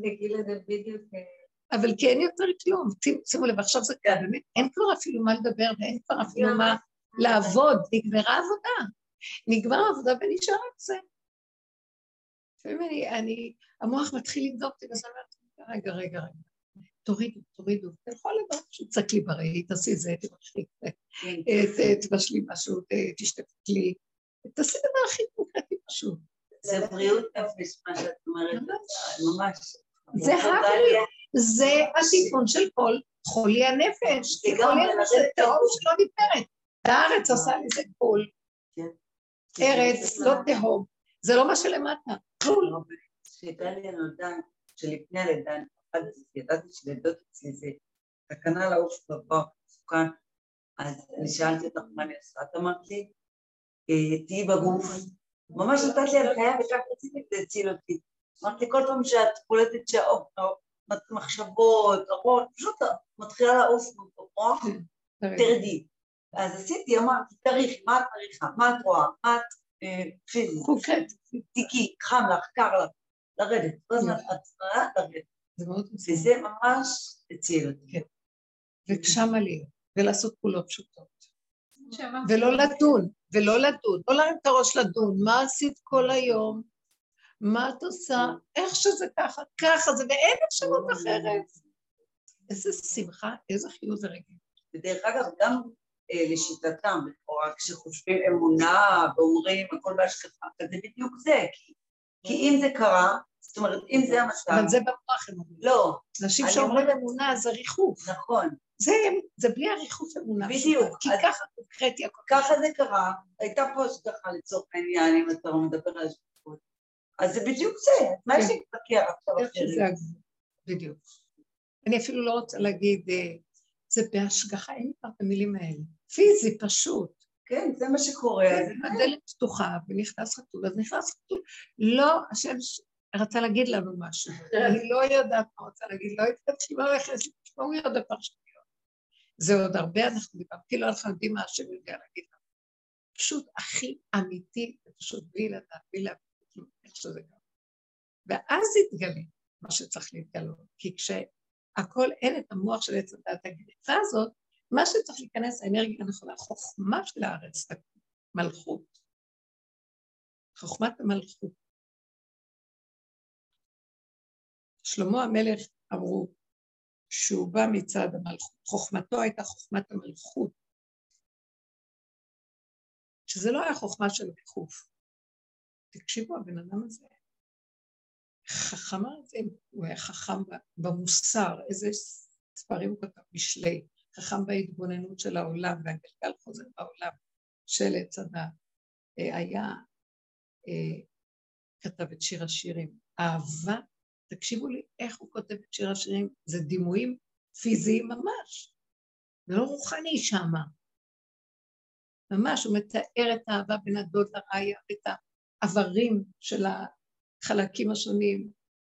זה כאילו זה בדיוק... אה, אבל כי אין יותר כלום, שימו לב, עכשיו זה כאן, באמת, אין כבר אפילו מה לדבר ואין כבר אפילו מה לעבוד, נגמרה עבודה. נגמר העבודה ונשאר על זה. לפעמים אני, אני, המוח מתחיל לבדוק אותי, ואז אני אומרת, רגע, רגע, רגע, תורידו, תורידו, תלכו לדבר שתצעק לי בראי, תעשי זה, תבשלי, תבשלי משהו, תשתפלי, תעשי דבר הכי קונקרטי פשוט. זה בריאות נפש, מה שאת אומרת, ממש. זה הבריאות, זה הטיפון של כל חולי הנפש, כי חולי הנפש זה תהום שלא נגמרת. הארץ עושה לזה גבול. ארץ, לא תהום. זה לא מה שלמטה, כלום. כשהייתה לי הנולדה, שלפני הלידה, ידעתי שלידות אצלי זה תקנה לעוף גבוה, מסוכן, אז אני שאלתי אותך מה אני עושה, את אמרת לי, אה, תהיי בגוף, ממש נתת לי הנחיה וכך רציתי להציל אותי. אמרת לי, כל פעם שאת קולטת שהאוף, מחשבות, ארון, פשוט מתחילה לעוף כן, תרדי. אז עשיתי, אמרתי, תריכי, מה את מריחה? מה את רואה? מה את אה, פיזית? חוקרת. תיקי, חם לך, קר לך, לרדת. כל הזמן את צריכה לרדת. וזה ממש הציל אותי. כן. ושמה להיות, ולעשות פעולות פשוטות. ולא לדון, ולא לדון, לא להרים את הראש לדון, מה עשית כל היום? מה את עושה? איך שזה ככה, ככה זה, ואין אפשרות אחרת. איזה שמחה, איזה חיוב ורגל. ודרך אגב, גם אה, לשיטתם, לכאורה, כשחושבים אמונה ואומרים הכל בהשגחה, זה בדיוק זה, כי, כי אם זה קרה, זאת אומרת, אם זה המצב... אבל זה במוח הם אומרים. לא. אנשים שאומרים אמונה זה ריחוף. נכון. זה, זה בלי הריחוף אמונה. בדיוק. כי ככה קונקרטי הכל. ככה זה קרה, הייתה פה השגחה לצורך העניין, אם אתה לא מדבר על השגחות. אז זה בדיוק זה, מה יש כן. להתפקח עכשיו אחרים? בדיוק. אני אפילו לא רוצה להגיד, אה, זה בהשגחה, אין כבר את המילים האלה. פיזי, פשוט. כן, זה מה שקורה. כן, הדלת פתוחה ונכנס חתול, אז נכנס חתול. לא, השם רצה להגיד לנו משהו. אני לא יודעת מה רוצה להגיד, לא יודעת מה הולך משמעויות בפרשניות. זה עוד הרבה אנחנו דיברנו, כאילו אנחנו יודעים מה השם יודע להגיד לנו. פשוט הכי אמיתי, ופשוט בלי לדעת, בלי להבין איך שזה גם. ואז יתגלה מה שצריך להתגלות. כי כשהכול אין את המוח של עץ הדת הגריחה הזאת, מה שצריך להיכנס, האנרגיה הנכונה, חוכמה של הארץ, מלכות. חוכמת המלכות. שלמה המלך אמרו שהוא בא מצד המלכות, חוכמתו הייתה חוכמת המלכות, שזה לא היה חוכמה של ריחוף. תקשיבו, הבן אדם הזה חכם הזה, הוא היה חכם במוסר, איזה ספרים הוא כתב, משלי, חכם בהתבוננות של העולם והגלגל חוזר בעולם של עץ הדת. אה, היה, אה, כתב את שיר השירים, אהבה, תקשיבו לי איך הוא כותב את שיר השירים, זה דימויים פיזיים ממש, זה לא רוחני שמה. ממש, הוא מתאר את האהבה בין הדוד לראיה, את האיברים של החלקים השונים.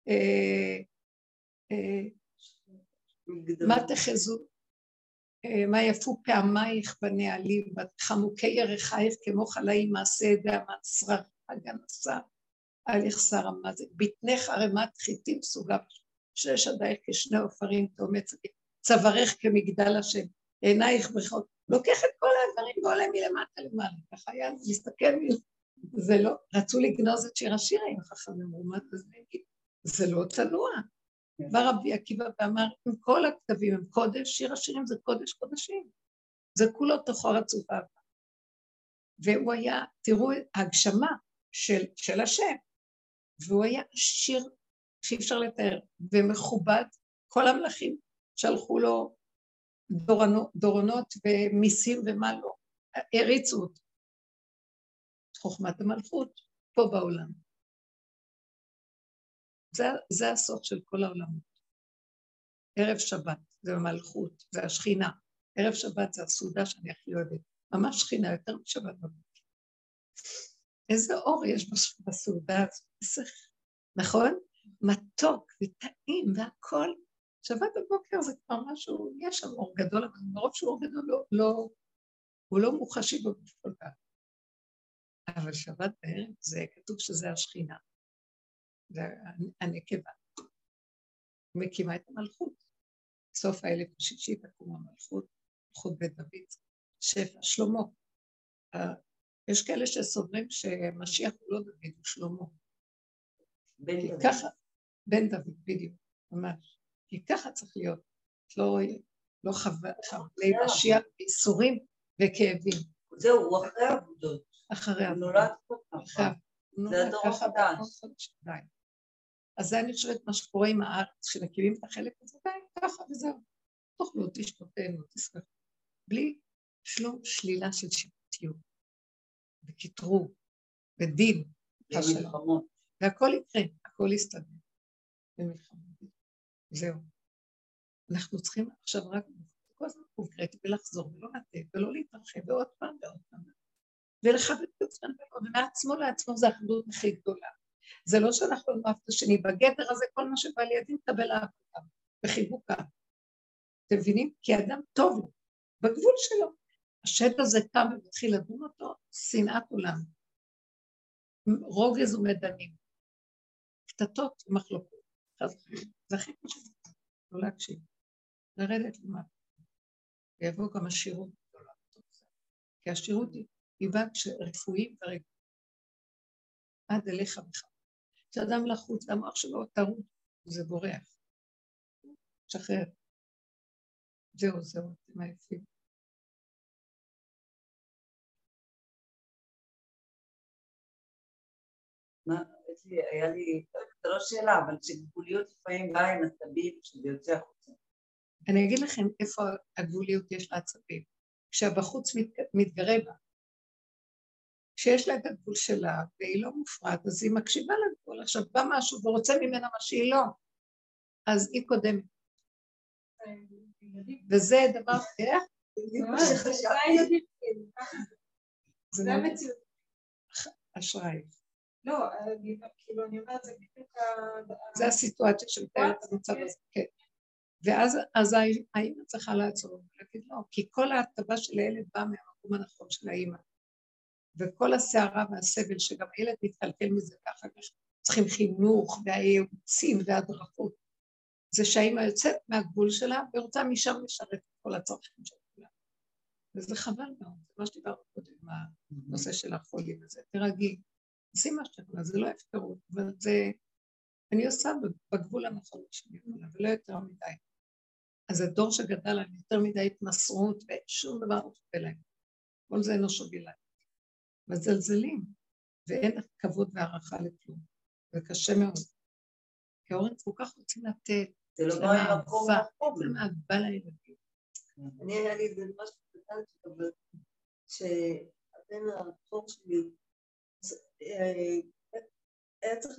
אה, מה תחזו, אה, מה יפו פעמייך בנעלים, חמוקי ירחייך כמו חלאים מעשה ידי המסרח הגנסה, על יחסר המזק, בטנך ערימת חיטים סוגה שש עדייך כשני עופרים תאומץ, צווארך כמגדל השם, עינייך בכל... לוקח את כל הדברים ועולה מלמטה למעלה, ככה היה מסתכל מ... זה לא, רצו לגנוז את שיר השירים, החכמים אמרו, מה זה? זה לא צנוע. בא רבי עקיבא ואמר, עם כל הכתבים הם קודש, שיר השירים זה קודש קודשים. זה כולו תוכו רצוף אהבה. והוא היה, תראו, הגשמה של, של השם, והוא היה שיר שאי אפשר לתאר, ומכובד, כל המלכים שלחו לו דורנו, דורונות ומיסים ומה לא, הריצו אותו. חוכמת המלכות, פה בעולם. זה, זה הסוף של כל העולמות. ערב שבת זה המלכות, זה השכינה. ערב שבת זה הסעודה שאני הכי אוהבת. ממש שכינה, יותר משבת בבוקר. איזה אור יש בסעודה הזאת, נכון? מתוק וטעים והכל. שבת בבוקר זה כבר משהו, יש שם אור גדול, אבל מרוב שהוא אור גדול, לא, לא, הוא לא מוחשי בגוף כל כך. אבל שבת בערב זה כתוב שזה השכינה, זה הנקבה. מקימה את המלכות. סוף האלף השישי תקום המלכות, מלכות בית דוד, שפע, שלמה. יש כאלה שסוברים שמשיח הוא לא דוד, הוא שלמה. בן דוד. ככה, בן דוד, בדיוק, ממש. כי ככה צריך להיות. לא, לא חבלי משיח, ייסורים וכאבים. זהו, הוא אחרי העבודות. אחרי הוא. נולד כך. אחרי זה הדור החדש. אז זה אני חושבת מה שקורה עם הארץ, כשמקימים את החלק הזה, די, ככה וזהו. תאכלו, תשתו, תהנו, תשמחו. בלי שום שלילה של שיפוטיות. וכתרו, ודין. והכל יקרה, הכל יסתדר. במלחמות. זהו. אנחנו צריכים עכשיו רק כל הזמן קונקרטי ולחזור ולא לתת ולא להתרחב ועוד פעם ועוד פעם. ולכבד את עצמנו ומעצמו לעצמו זה האחדות הכי גדולה. זה לא שאנחנו לא אוהב את השני, בגדר הזה כל מה שבא לידי מקבל אהבה וחיבוקה. אתם מבינים? כי האדם טוב לו, בגבול שלו. השד הזה קם ומתחיל לדון אותו, שנאת עולם. רוגז ומדנים. קטטות ומחלוקות. זה הכי פשוט, לא להקשיב. לרדת למטה. ויבוא גם השירות. כי השירות היא באה כשרפואיים ורגעים. עד אליך בכלל. כשאדם לחוץ, המוח שלו טרוד, זה בורח. שחרר. זהו, זהו, אתם עייפים. היה לי, זה לא שאלה, אבל כשגבוליות לפעמים באה עם עצבים, שזה יוצא החוצה. אני אגיד לכם איפה הגבוליות יש לעצבים. כשהבחוץ מת- מתגרה בה. כשיש לה את הגבול שלה והיא לא מופרעת, אז היא מקשיבה לגבול. עכשיו בא משהו ורוצה ממנה מה שהיא לא, אז היא קודמת. וזה דבר, איך? זה מאוד המציאות. אשראי. לא, כאילו, אני אומרת, זה בדיוק ה... זה הסיטואציה שמתארת את המצב הזה, כן. ואז אז הא- האימא צריכה לעצור ולהגיד לא, כי כל ההטבה של הילד באה מהמקום הנכון של האימא. וכל הסערה והסבל שגם הילד מתקלקל מזה כך צריכים חינוך והייעוצים והדרכות. זה שהאימא יוצאת מהגבול שלה ורוצה משם לשרת את כל הצרכים של כולם. וזה חבל מאוד, זה מה שדיברנו קודם, הנושא של החולים הזה. תרגי, עשי מה שאת יכולה, זה לא הפקרות, אבל זה... אני עושה בגבול הנכון שאני יכולה, ולא יותר מדי. אז זה דור שגדל על יותר מדי התמסרות, ושום דבר לא שווה להם. כל זה אינו שווה להם. מזלזלים, ואין כבוד והערכה לכלום. זה קשה מאוד. כי ההורים כל כך רוצים לתת, זה לא בא אהבה, נכון. זה אהבה לילדים. אני היה לי איזה משהו קטן שהבן הבכור שלי אה, היה צריך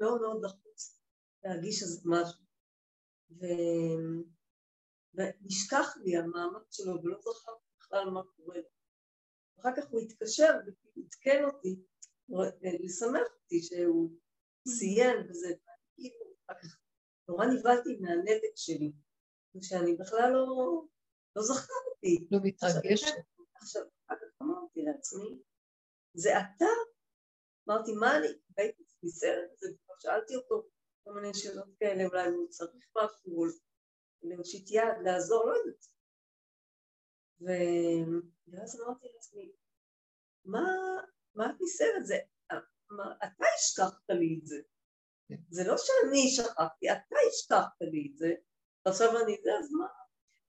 מאוד מאוד לחוץ להגיש איזה משהו. ונשכח לי המעמד שלו ולא זכרתי בכלל מה קורה לו. אחר כך הוא התקשר ועדכן אותי, לשמח אותי שהוא ציין וזה, כאילו, אחר כך נורא נבהלתי מהנתק שלי, ושאני בכלל לא, לא זכרתי. לא מתרגשת. עכשיו, אחר כך אמרתי לעצמי, זה אתה? אמרתי, מה אני, והייתי מסרט, וכבר שאלתי אותו, כל מיני שאלות כאלה, אולי הוא צריך משהו, להושיט יד, לעזור, לא יודעת. ו- ואז אמרתי לעצמי, מה, מה את נסערת? זה, אתה השכחת לי את זה. זה לא שאני שכחתי, אתה השכחת לי את זה, עכשיו אני זה, אז מה?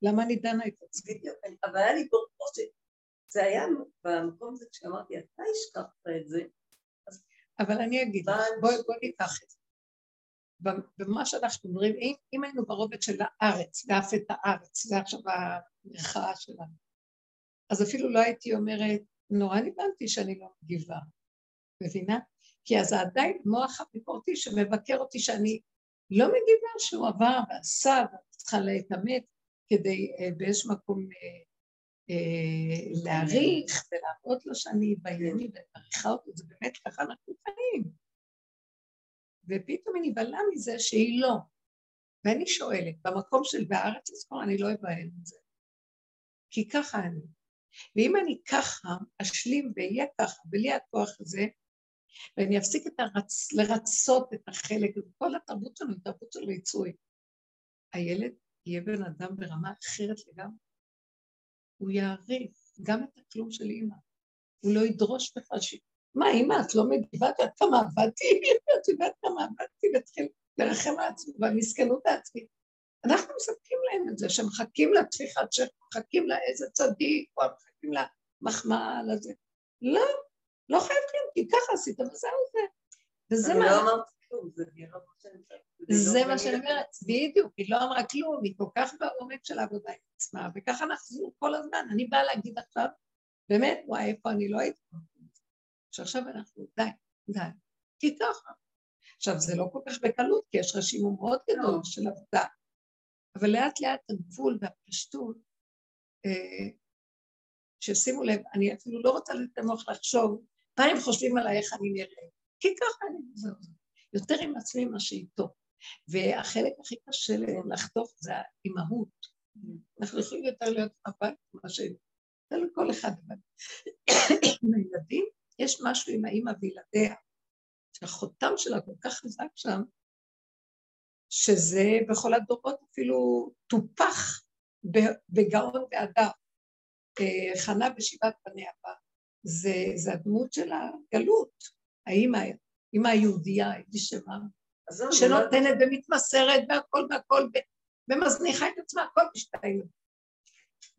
למה אני דנה את עצמי? בדיוק, אבל היה לי ברור שזה היה במקום הזה כשאמרתי, אתה השכחת את זה, אבל אני אגיד לך. בואי ניקח את זה. במה שאנחנו אומרים, אם, אם היינו ברובד של הארץ, ואף את הארץ, זה עכשיו המחאה שלנו, אז אפילו לא הייתי אומרת, נורא נבנתי שאני לא מגיבה. מבינה? כי אז עדיין מוח הביקורתי שמבקר אותי שאני לא מגיבה שהוא עבר ועשה, ואני צריכה להתאמץ כדי אה, באיזשהו מקום אה, אה, להעריך ולהראות לו שאני בענייני ומעריכה אותו, זה באמת ככה אנחנו חיים. ופתאום היא נבהלה מזה שהיא לא. ואני שואלת, במקום של בארץ לזכור, אני לא אבהל מזה. כי ככה אני. ואם אני ככה, אשלים ואהיה ככה, בלי הכוח הזה, ואני אפסיק את הרצ... לרצות את החלק כל התרבות שלנו היא תרבות של ריצוי. הילד יהיה בן אדם ברמה אחרת לגמרי. הוא יעריך גם את הכלום של אימא. הוא לא ידרוש בכלל ש... מה, אימא, את לא מגיבה? את יודעת כמה עבדתי? את יודעת כמה עבדתי? והתחיל לרחם על עצמו והמסכנות העצמית. אנחנו מספקים להם את זה, שמחכים לטפיחת שכם, מחכים לאיזה צדיק, או מחכים למחמאה לזה. לא, לא חייב כלום, כי ככה עשית וזהו זה. וזה אני מה... לא אמרתי כלום, זה נראה מה שאני אומרת. זה לא שאני אומרת, בדיוק, היא לא אמרה כלום, היא כל כך בעומק של העבודה עם עצמה, וככה אנחנו כל הזמן. אני באה להגיד עכשיו, באמת, וואי, איפה אני לא הייתי הזה. שעכשיו אנחנו, די, די, כי ככה. עכשיו, זה לא כל כך בקלות, כי יש רשימו מאוד גדול של עבודה, אבל לאט לאט הגבול והפשטות, אה, ששימו לב, אני אפילו לא רוצה לתת למוח לחשוב, מה הם חושבים עליי, איך אני נראה, כי ככה אני, זהו. יותר עם עצמי ממה שאיתו. והחלק הכי קשה לחטוף זה האימהות. אנחנו יכולים יותר להיות בבית ממה ש... זה לכל אחד, אבל עם הילדים, יש משהו עם האימא וילדיה, שהחותם שלה כל כך חזק שם, שזה בכל הדורות אפילו טופח בגאון והדר. חנה בשבעת בניה בה, זה, זה הדמות של הגלות, האימא, אימא היהודייה, הייתי שמה, אז זהו, אני שנותנת ומתמסרת והכל והכל, ומזניחה את עצמה, הכל בשביל הילד.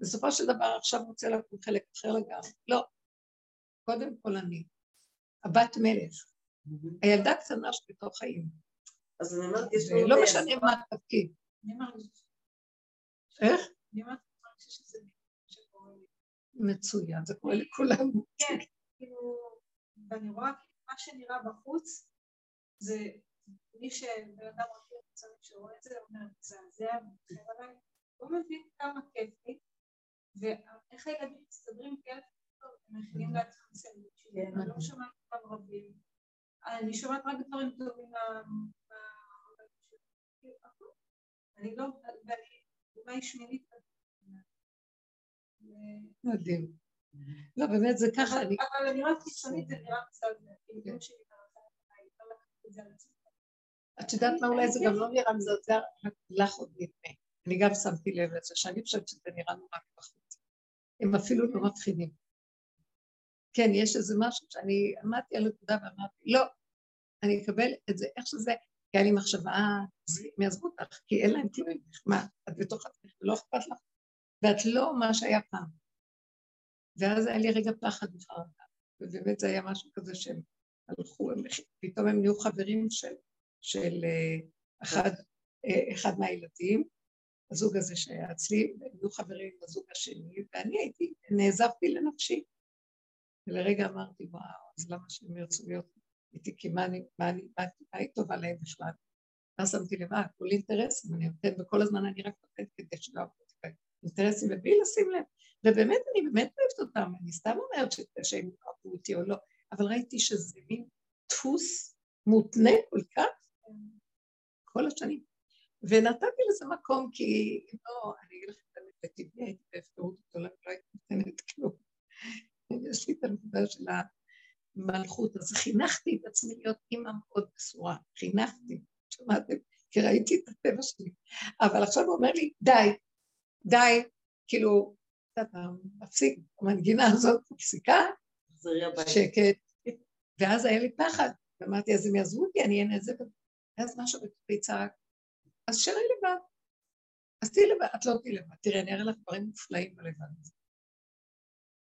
בסופו של דבר עכשיו רוצה לקום חלק אחר לגמרי. לא. קודם כל אני, הבת מלך, הילדה הקטנה שבתוך האימא. אז אני אומרת, יש ולא משנה מה התפקיד. אני מרגישה איך? אני אומרת, אני מרגישה שזה שקורה לי. מצוין, זה קורה לכולם. כן, כאילו, ואני רואה כאילו מה שנראה בחוץ, זה מי שבן אדם רגיל חיצוני שרואה את זה, אומר, מזעזע, ומתחיל עליי, לא מבין כמה כיף לי, ואיך הילדים מסתדרים כאלה הם מכינים לעצמם סנדוויצ'ים, אני לא שומעת אותם רבים, אני שומעת רק דברים טובים כאילו. אני לא, ואני אולי שמינית. מדהים. לא, באמת זה ככה, אבל אני... אבל אני רואה חיצונית זה נראה מזעזע, כאילו עליי, לא את זה על עצמי. את יודעת מה, אולי זה גם לא נראה מזעזע, רק לך עוד נדמה. אני גם שמתי לב לזה, שאני חושבת שזה נראה נורא מבחוץ. הם אפילו לא מפחידים. כן, יש איזה משהו שאני עמדתי על נקודה ואמרתי, לא, אני אקבל את זה איך שזה, כי היה לי מחשבה, "אה, אז הם יעזבו אותך, כי אין להם כלום מה, את בתוך עצמך, לא אכפת לך, ואת לא מה שהיה פעם. ואז היה לי רגע פחד וחרדה, ובאמת זה היה משהו כזה שהם הלכו, הם, פתאום הם נהיו חברים של, של אה, אחד, אה, אחד מהילדים, הזוג הזה שהיה אצלי, והם נהיו חברים עם הזוג השני, ואני הייתי, נעזבתי לנפשי. ולרגע אמרתי, וואו, אז למה שהם ירצו להיות איתי, כי מה אני, מה אני, מה, מה היא טובה להם בכלל? ואז שמתי לב, אה, כולי אינטרסים, אני נותנת, וכל הזמן אני רק נותנת כדי שלא אעבוד אינטרסים, ובלי לשים לב. ובאמת, אני באמת אוהבת אותם, אני סתם אומרת שהם אהבו אותי או לא, אבל ראיתי שזה מין דפוס מותנה כל כך, כל השנים. ונתתי לזה מקום, כי אם לא, אני אגיד לכם את האמת, בטבעי הייתי בהפקרות גדולה, ולא הייתי נותנת כלום. יש לי את הנקודה של המלכות, אז חינכתי את עצמי להיות אימא מאוד מסורה, חינכתי. שמעתם? כי ראיתי את הטבע שלי. אבל עכשיו הוא אומר לי, די, די, כאילו, אתה מפסיק, המנגינה הזאת מפסיקה, שקט. ואז היה לי פחד, ואמרתי, אז הם יעזבו אותי, אני אהיה נעזבת. ואז משהו בתוכי צעק, אז שרי לבד. אז תהיי לבד, את לא תהיי לבד. תראי, אני אראה לך דברים מופלאים בלבד הזה.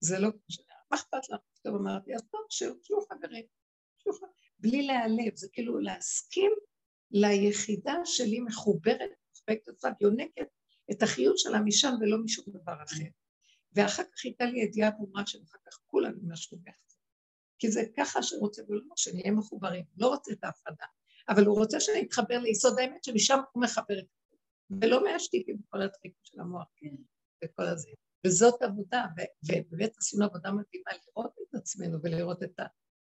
זה לא כמו מה אכפת לך? פתאום אמרתי, אז טוב, שיהיו חברים. בלי להיעלב, זה כאילו להסכים ליחידה שלי מחוברת, מחובקת אותה, יונקת את החיות שלה משם ולא משום דבר אחר. ואחר כך הייתה לי ידיעה ברורה שאחר כך כולם ימשכו ביחד. כי זה ככה שרוצה ולא שנהיה מחוברים, לא רוצה את ההפרדה, אבל הוא רוצה שאני אתחבר ליסוד האמת שמשם הוא מחבר את זה, ולא מהשתיקים בכל הטריקים של המוח, כן, וכל הזה. וזאת עבודה, ובאמת עשינו עבודה מדהימה לראות את עצמנו ולראות את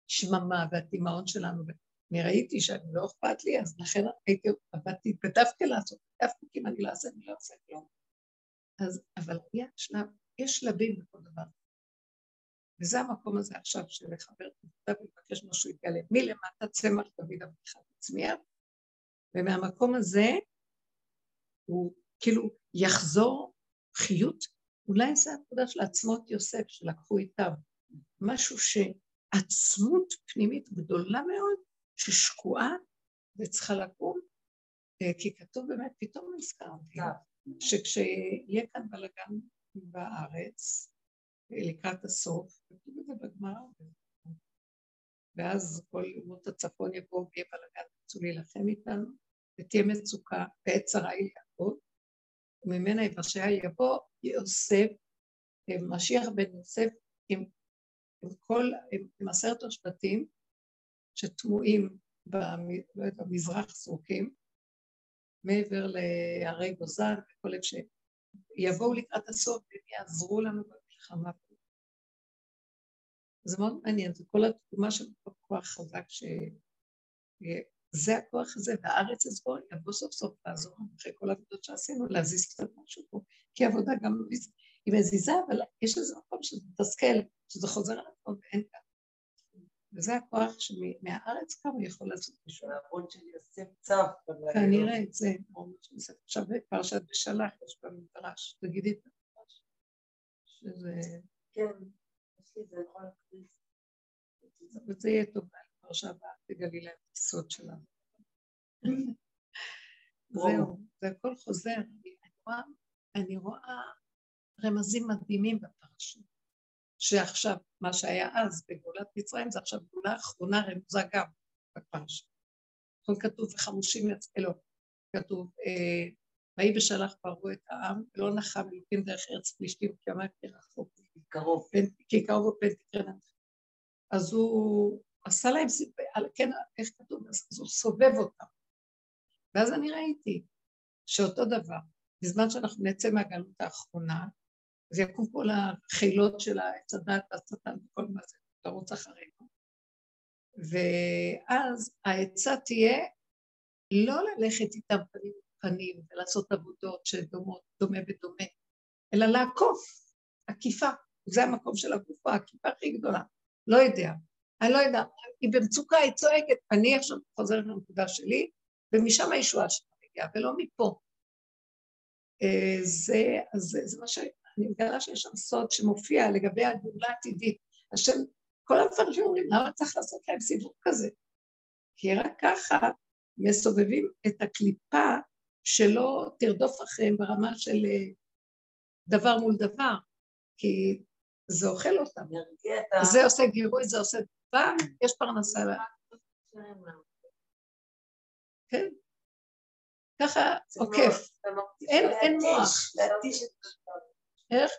השממה והתימהון שלנו. אני ראיתי שאני לא אכפת לי, אז לכן הייתי, עבדתי, כתבתי לעשות, כתבתי כי אם אני לא אעשה, אני לא אעשה כלום. אז, אבל יש שלב, יש שלבים בכל דבר. וזה המקום הזה עכשיו של לחבר את ולבקש משהו יתגלה. מלמטה צמח דוד אביך תצמיח, ומהמקום הזה הוא כאילו יחזור חיות אולי זה הנקודה של עצמות יוסף שלקחו איתם, משהו שעצמות פנימית גדולה מאוד, ששקועה וצריכה לקום, אה, כי כתוב באמת, פתאום נזכרתי, שכשיהיה כאן בלאגן בארץ, לקראת הסוף, כתוב את זה בגמרא, ואז כל אומות הצפון יבואו ויהיה בלאגן, ירצו להילחם איתנו, ותהיה מצוקה, ועת צרה היא יעבוד, וממנה יבשע יבוא יוסף, משיח בן יוסף עם, עם כל, עם עשרת השבטים שטמועים לא במזרח זרוקים, מעבר להרי גוזן וכל איפה שיבואו לקראת הסוף והם יעזרו לנו במלחמה. זה מאוד מעניין, זה כל התקומה של כוח חזק ש... זה הכוח הזה, והארץ הזו יבוא סוף סוף לעזור אחרי כל העבודות שעשינו, להזיז קצת משהו פה, כי עבודה גם היא מזיזה, אבל יש לזה מקום שזה מתסכל, שזה חוזר על עצמו ואין כאן. וזה הכוח שמהארץ כמה יכול לעשות משהו. העבוד של יוסף צף. כנראה את זה, עכשיו פרשת בשלח, יש במדרש, תגידי את המדרש. שזה... כן, יש לי זה יכול להקריב. וזה יהיה טוב. בפרשה הבאה תגלי להם את הסוד שלנו. זהו, זה הכל חוזר. אני רואה, אני רואה רמזים מדהימים בפרשה. שעכשיו, מה שהיה אז בגאולת מצרים, זה עכשיו גאולה אחרונה רמוזה גם בפרשה. הכל כתוב וחמושים יצאו, לא, כתוב, אה, ויהי בשלח פרעו את העם, ולא נחם אלוקים דרך ארץ פלישתים, כי אמר כי רחוק, קרוב, כי קרוב ופן תקרן. אז הוא עשה להם סיפור, כן, איך כתוב, אז הוא סובב אותם. ואז אני ראיתי שאותו דבר, בזמן שאנחנו נצא מהגלות האחרונה, אז יקום כל החילות של העץ הדת והשטן וכל מה זה, לרוץ אחרינו. ואז העצה תהיה לא ללכת איתם פנים פנים ולעשות עבודות שדומות, דומה ודומה, אלא לעקוף, עקיפה. זה המקום של הגופה, העקיפה הכי גדולה. לא יודע. אני לא יודעת, היא במצוקה, היא צועקת, אני עכשיו חוזרת לנקודה שלי, ומשם הישועה שלה מגיעה, ולא מפה. אה, זה, זה, זה מה שאני מגלה שיש שם סוד שמופיע לגבי הגאולה העתידית. השם, כל המפרשים אומרים, למה צריך לעשות להם סיבוב כזה? כי רק ככה מסובבים את הקליפה שלא תרדוף אחריהם ברמה של אה, דבר מול דבר, כי זה אוכל אותם. זה עושה גירוי, זה עושה פעם יש פרנסה. כן. ככה עוקף. אין מוח. איך?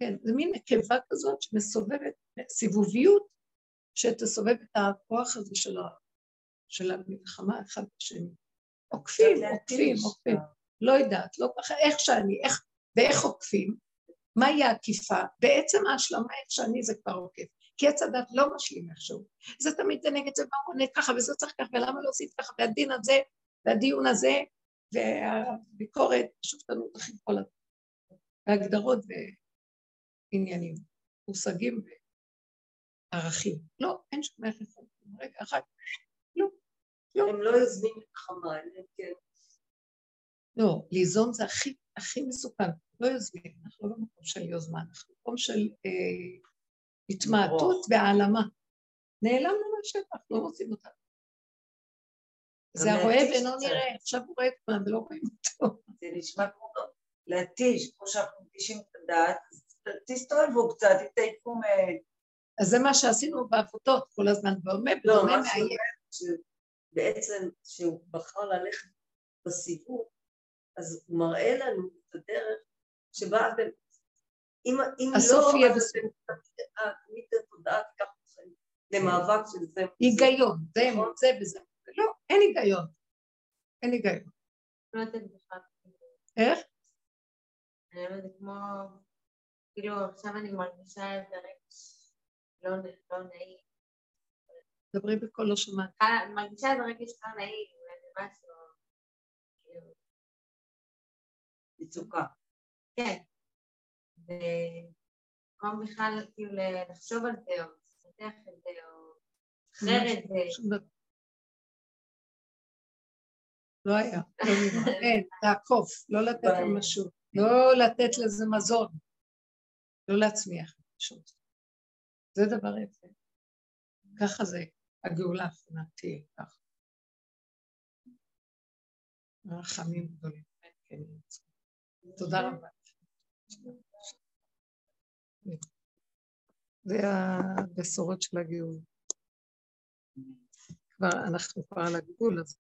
כן, זה מין נקבה כזאת שמסובבת, סיבוביות שתסובב את הכוח הזה של המלחמה אחד בשני. עוקפים, עוקפים, עוקפים. לא יודעת, לא ככה, איך שאני, איך, ואיך עוקפים, מהי העקיפה? בעצם ההשלמה איך שאני זה כבר עוקף. כי עץ הדת לא משלים איכשהו. זה תמיד זה נגד זה, והוא עונה ככה, וזה צריך ככה, ולמה לא עשית ככה, והדין הזה, והדיון הזה, והביקורת, השופטנות הכי כל והגדרות ועניינים, מושגים וערכים. לא, אין שום איך לפעמים. רגע, אחר כך, לא, הם לא יוזמים מלחמה, אם כן. לא, ליזום זה הכי, הכי מסוכן. לא יוזמים, אנחנו לא במקום של יוזמה, אנחנו במקום של אה, התמעטות והעלמה. נעלמנו מהשטח, לא רוצים אותנו. זה הרואה ואינו נראה, עכשיו הוא רואה את כולם ולא רואים אותו. זה נשמע כמו להתיש, כמו שאנחנו מתישים את הדעת, תסתובבו קצת, תתעייפו מ... אז זה מה שעשינו בעבודות כל הזמן, ואומר, לא, מה מאיים. שאומר, שבעצם כשהוא בחר ללכת בסיבוב, אז הוא מראה לנו את הדרך שבה אתם, אם, אם הסוף לא, יהיה אז בסוף. אתם תמיד התודעה תיקח אתכם למאבק של זה. היגיון, זה נכון. זה וזה. לא, אין היגיון. אין היגיון. לא. איך? אני אומרת, זה כמו, כאילו עכשיו אני מרגישה איזה רגש לא לא נעים. דברי בקול לא שמעת. אני מרגישה איזה רגש לא נעים, איזה משהו, כאילו, מצוקה. כן. במקום בכלל כאילו לחשוב על זה, או לפתח את זה, או לשחרר את זה. שום דבר. לא היה, לא נראה. אין, לעקוף, לא לתת ממשות, לא לתת לזה מזון, לא להצמיח פשוט. זה דבר יפה. ככה זה, הגאולה האחרונה תהיה ככה. רחמים גדולים. כן, תודה רבה. זה הבשורות של הגאולה. כבר, אנחנו כבר על הגבול, אז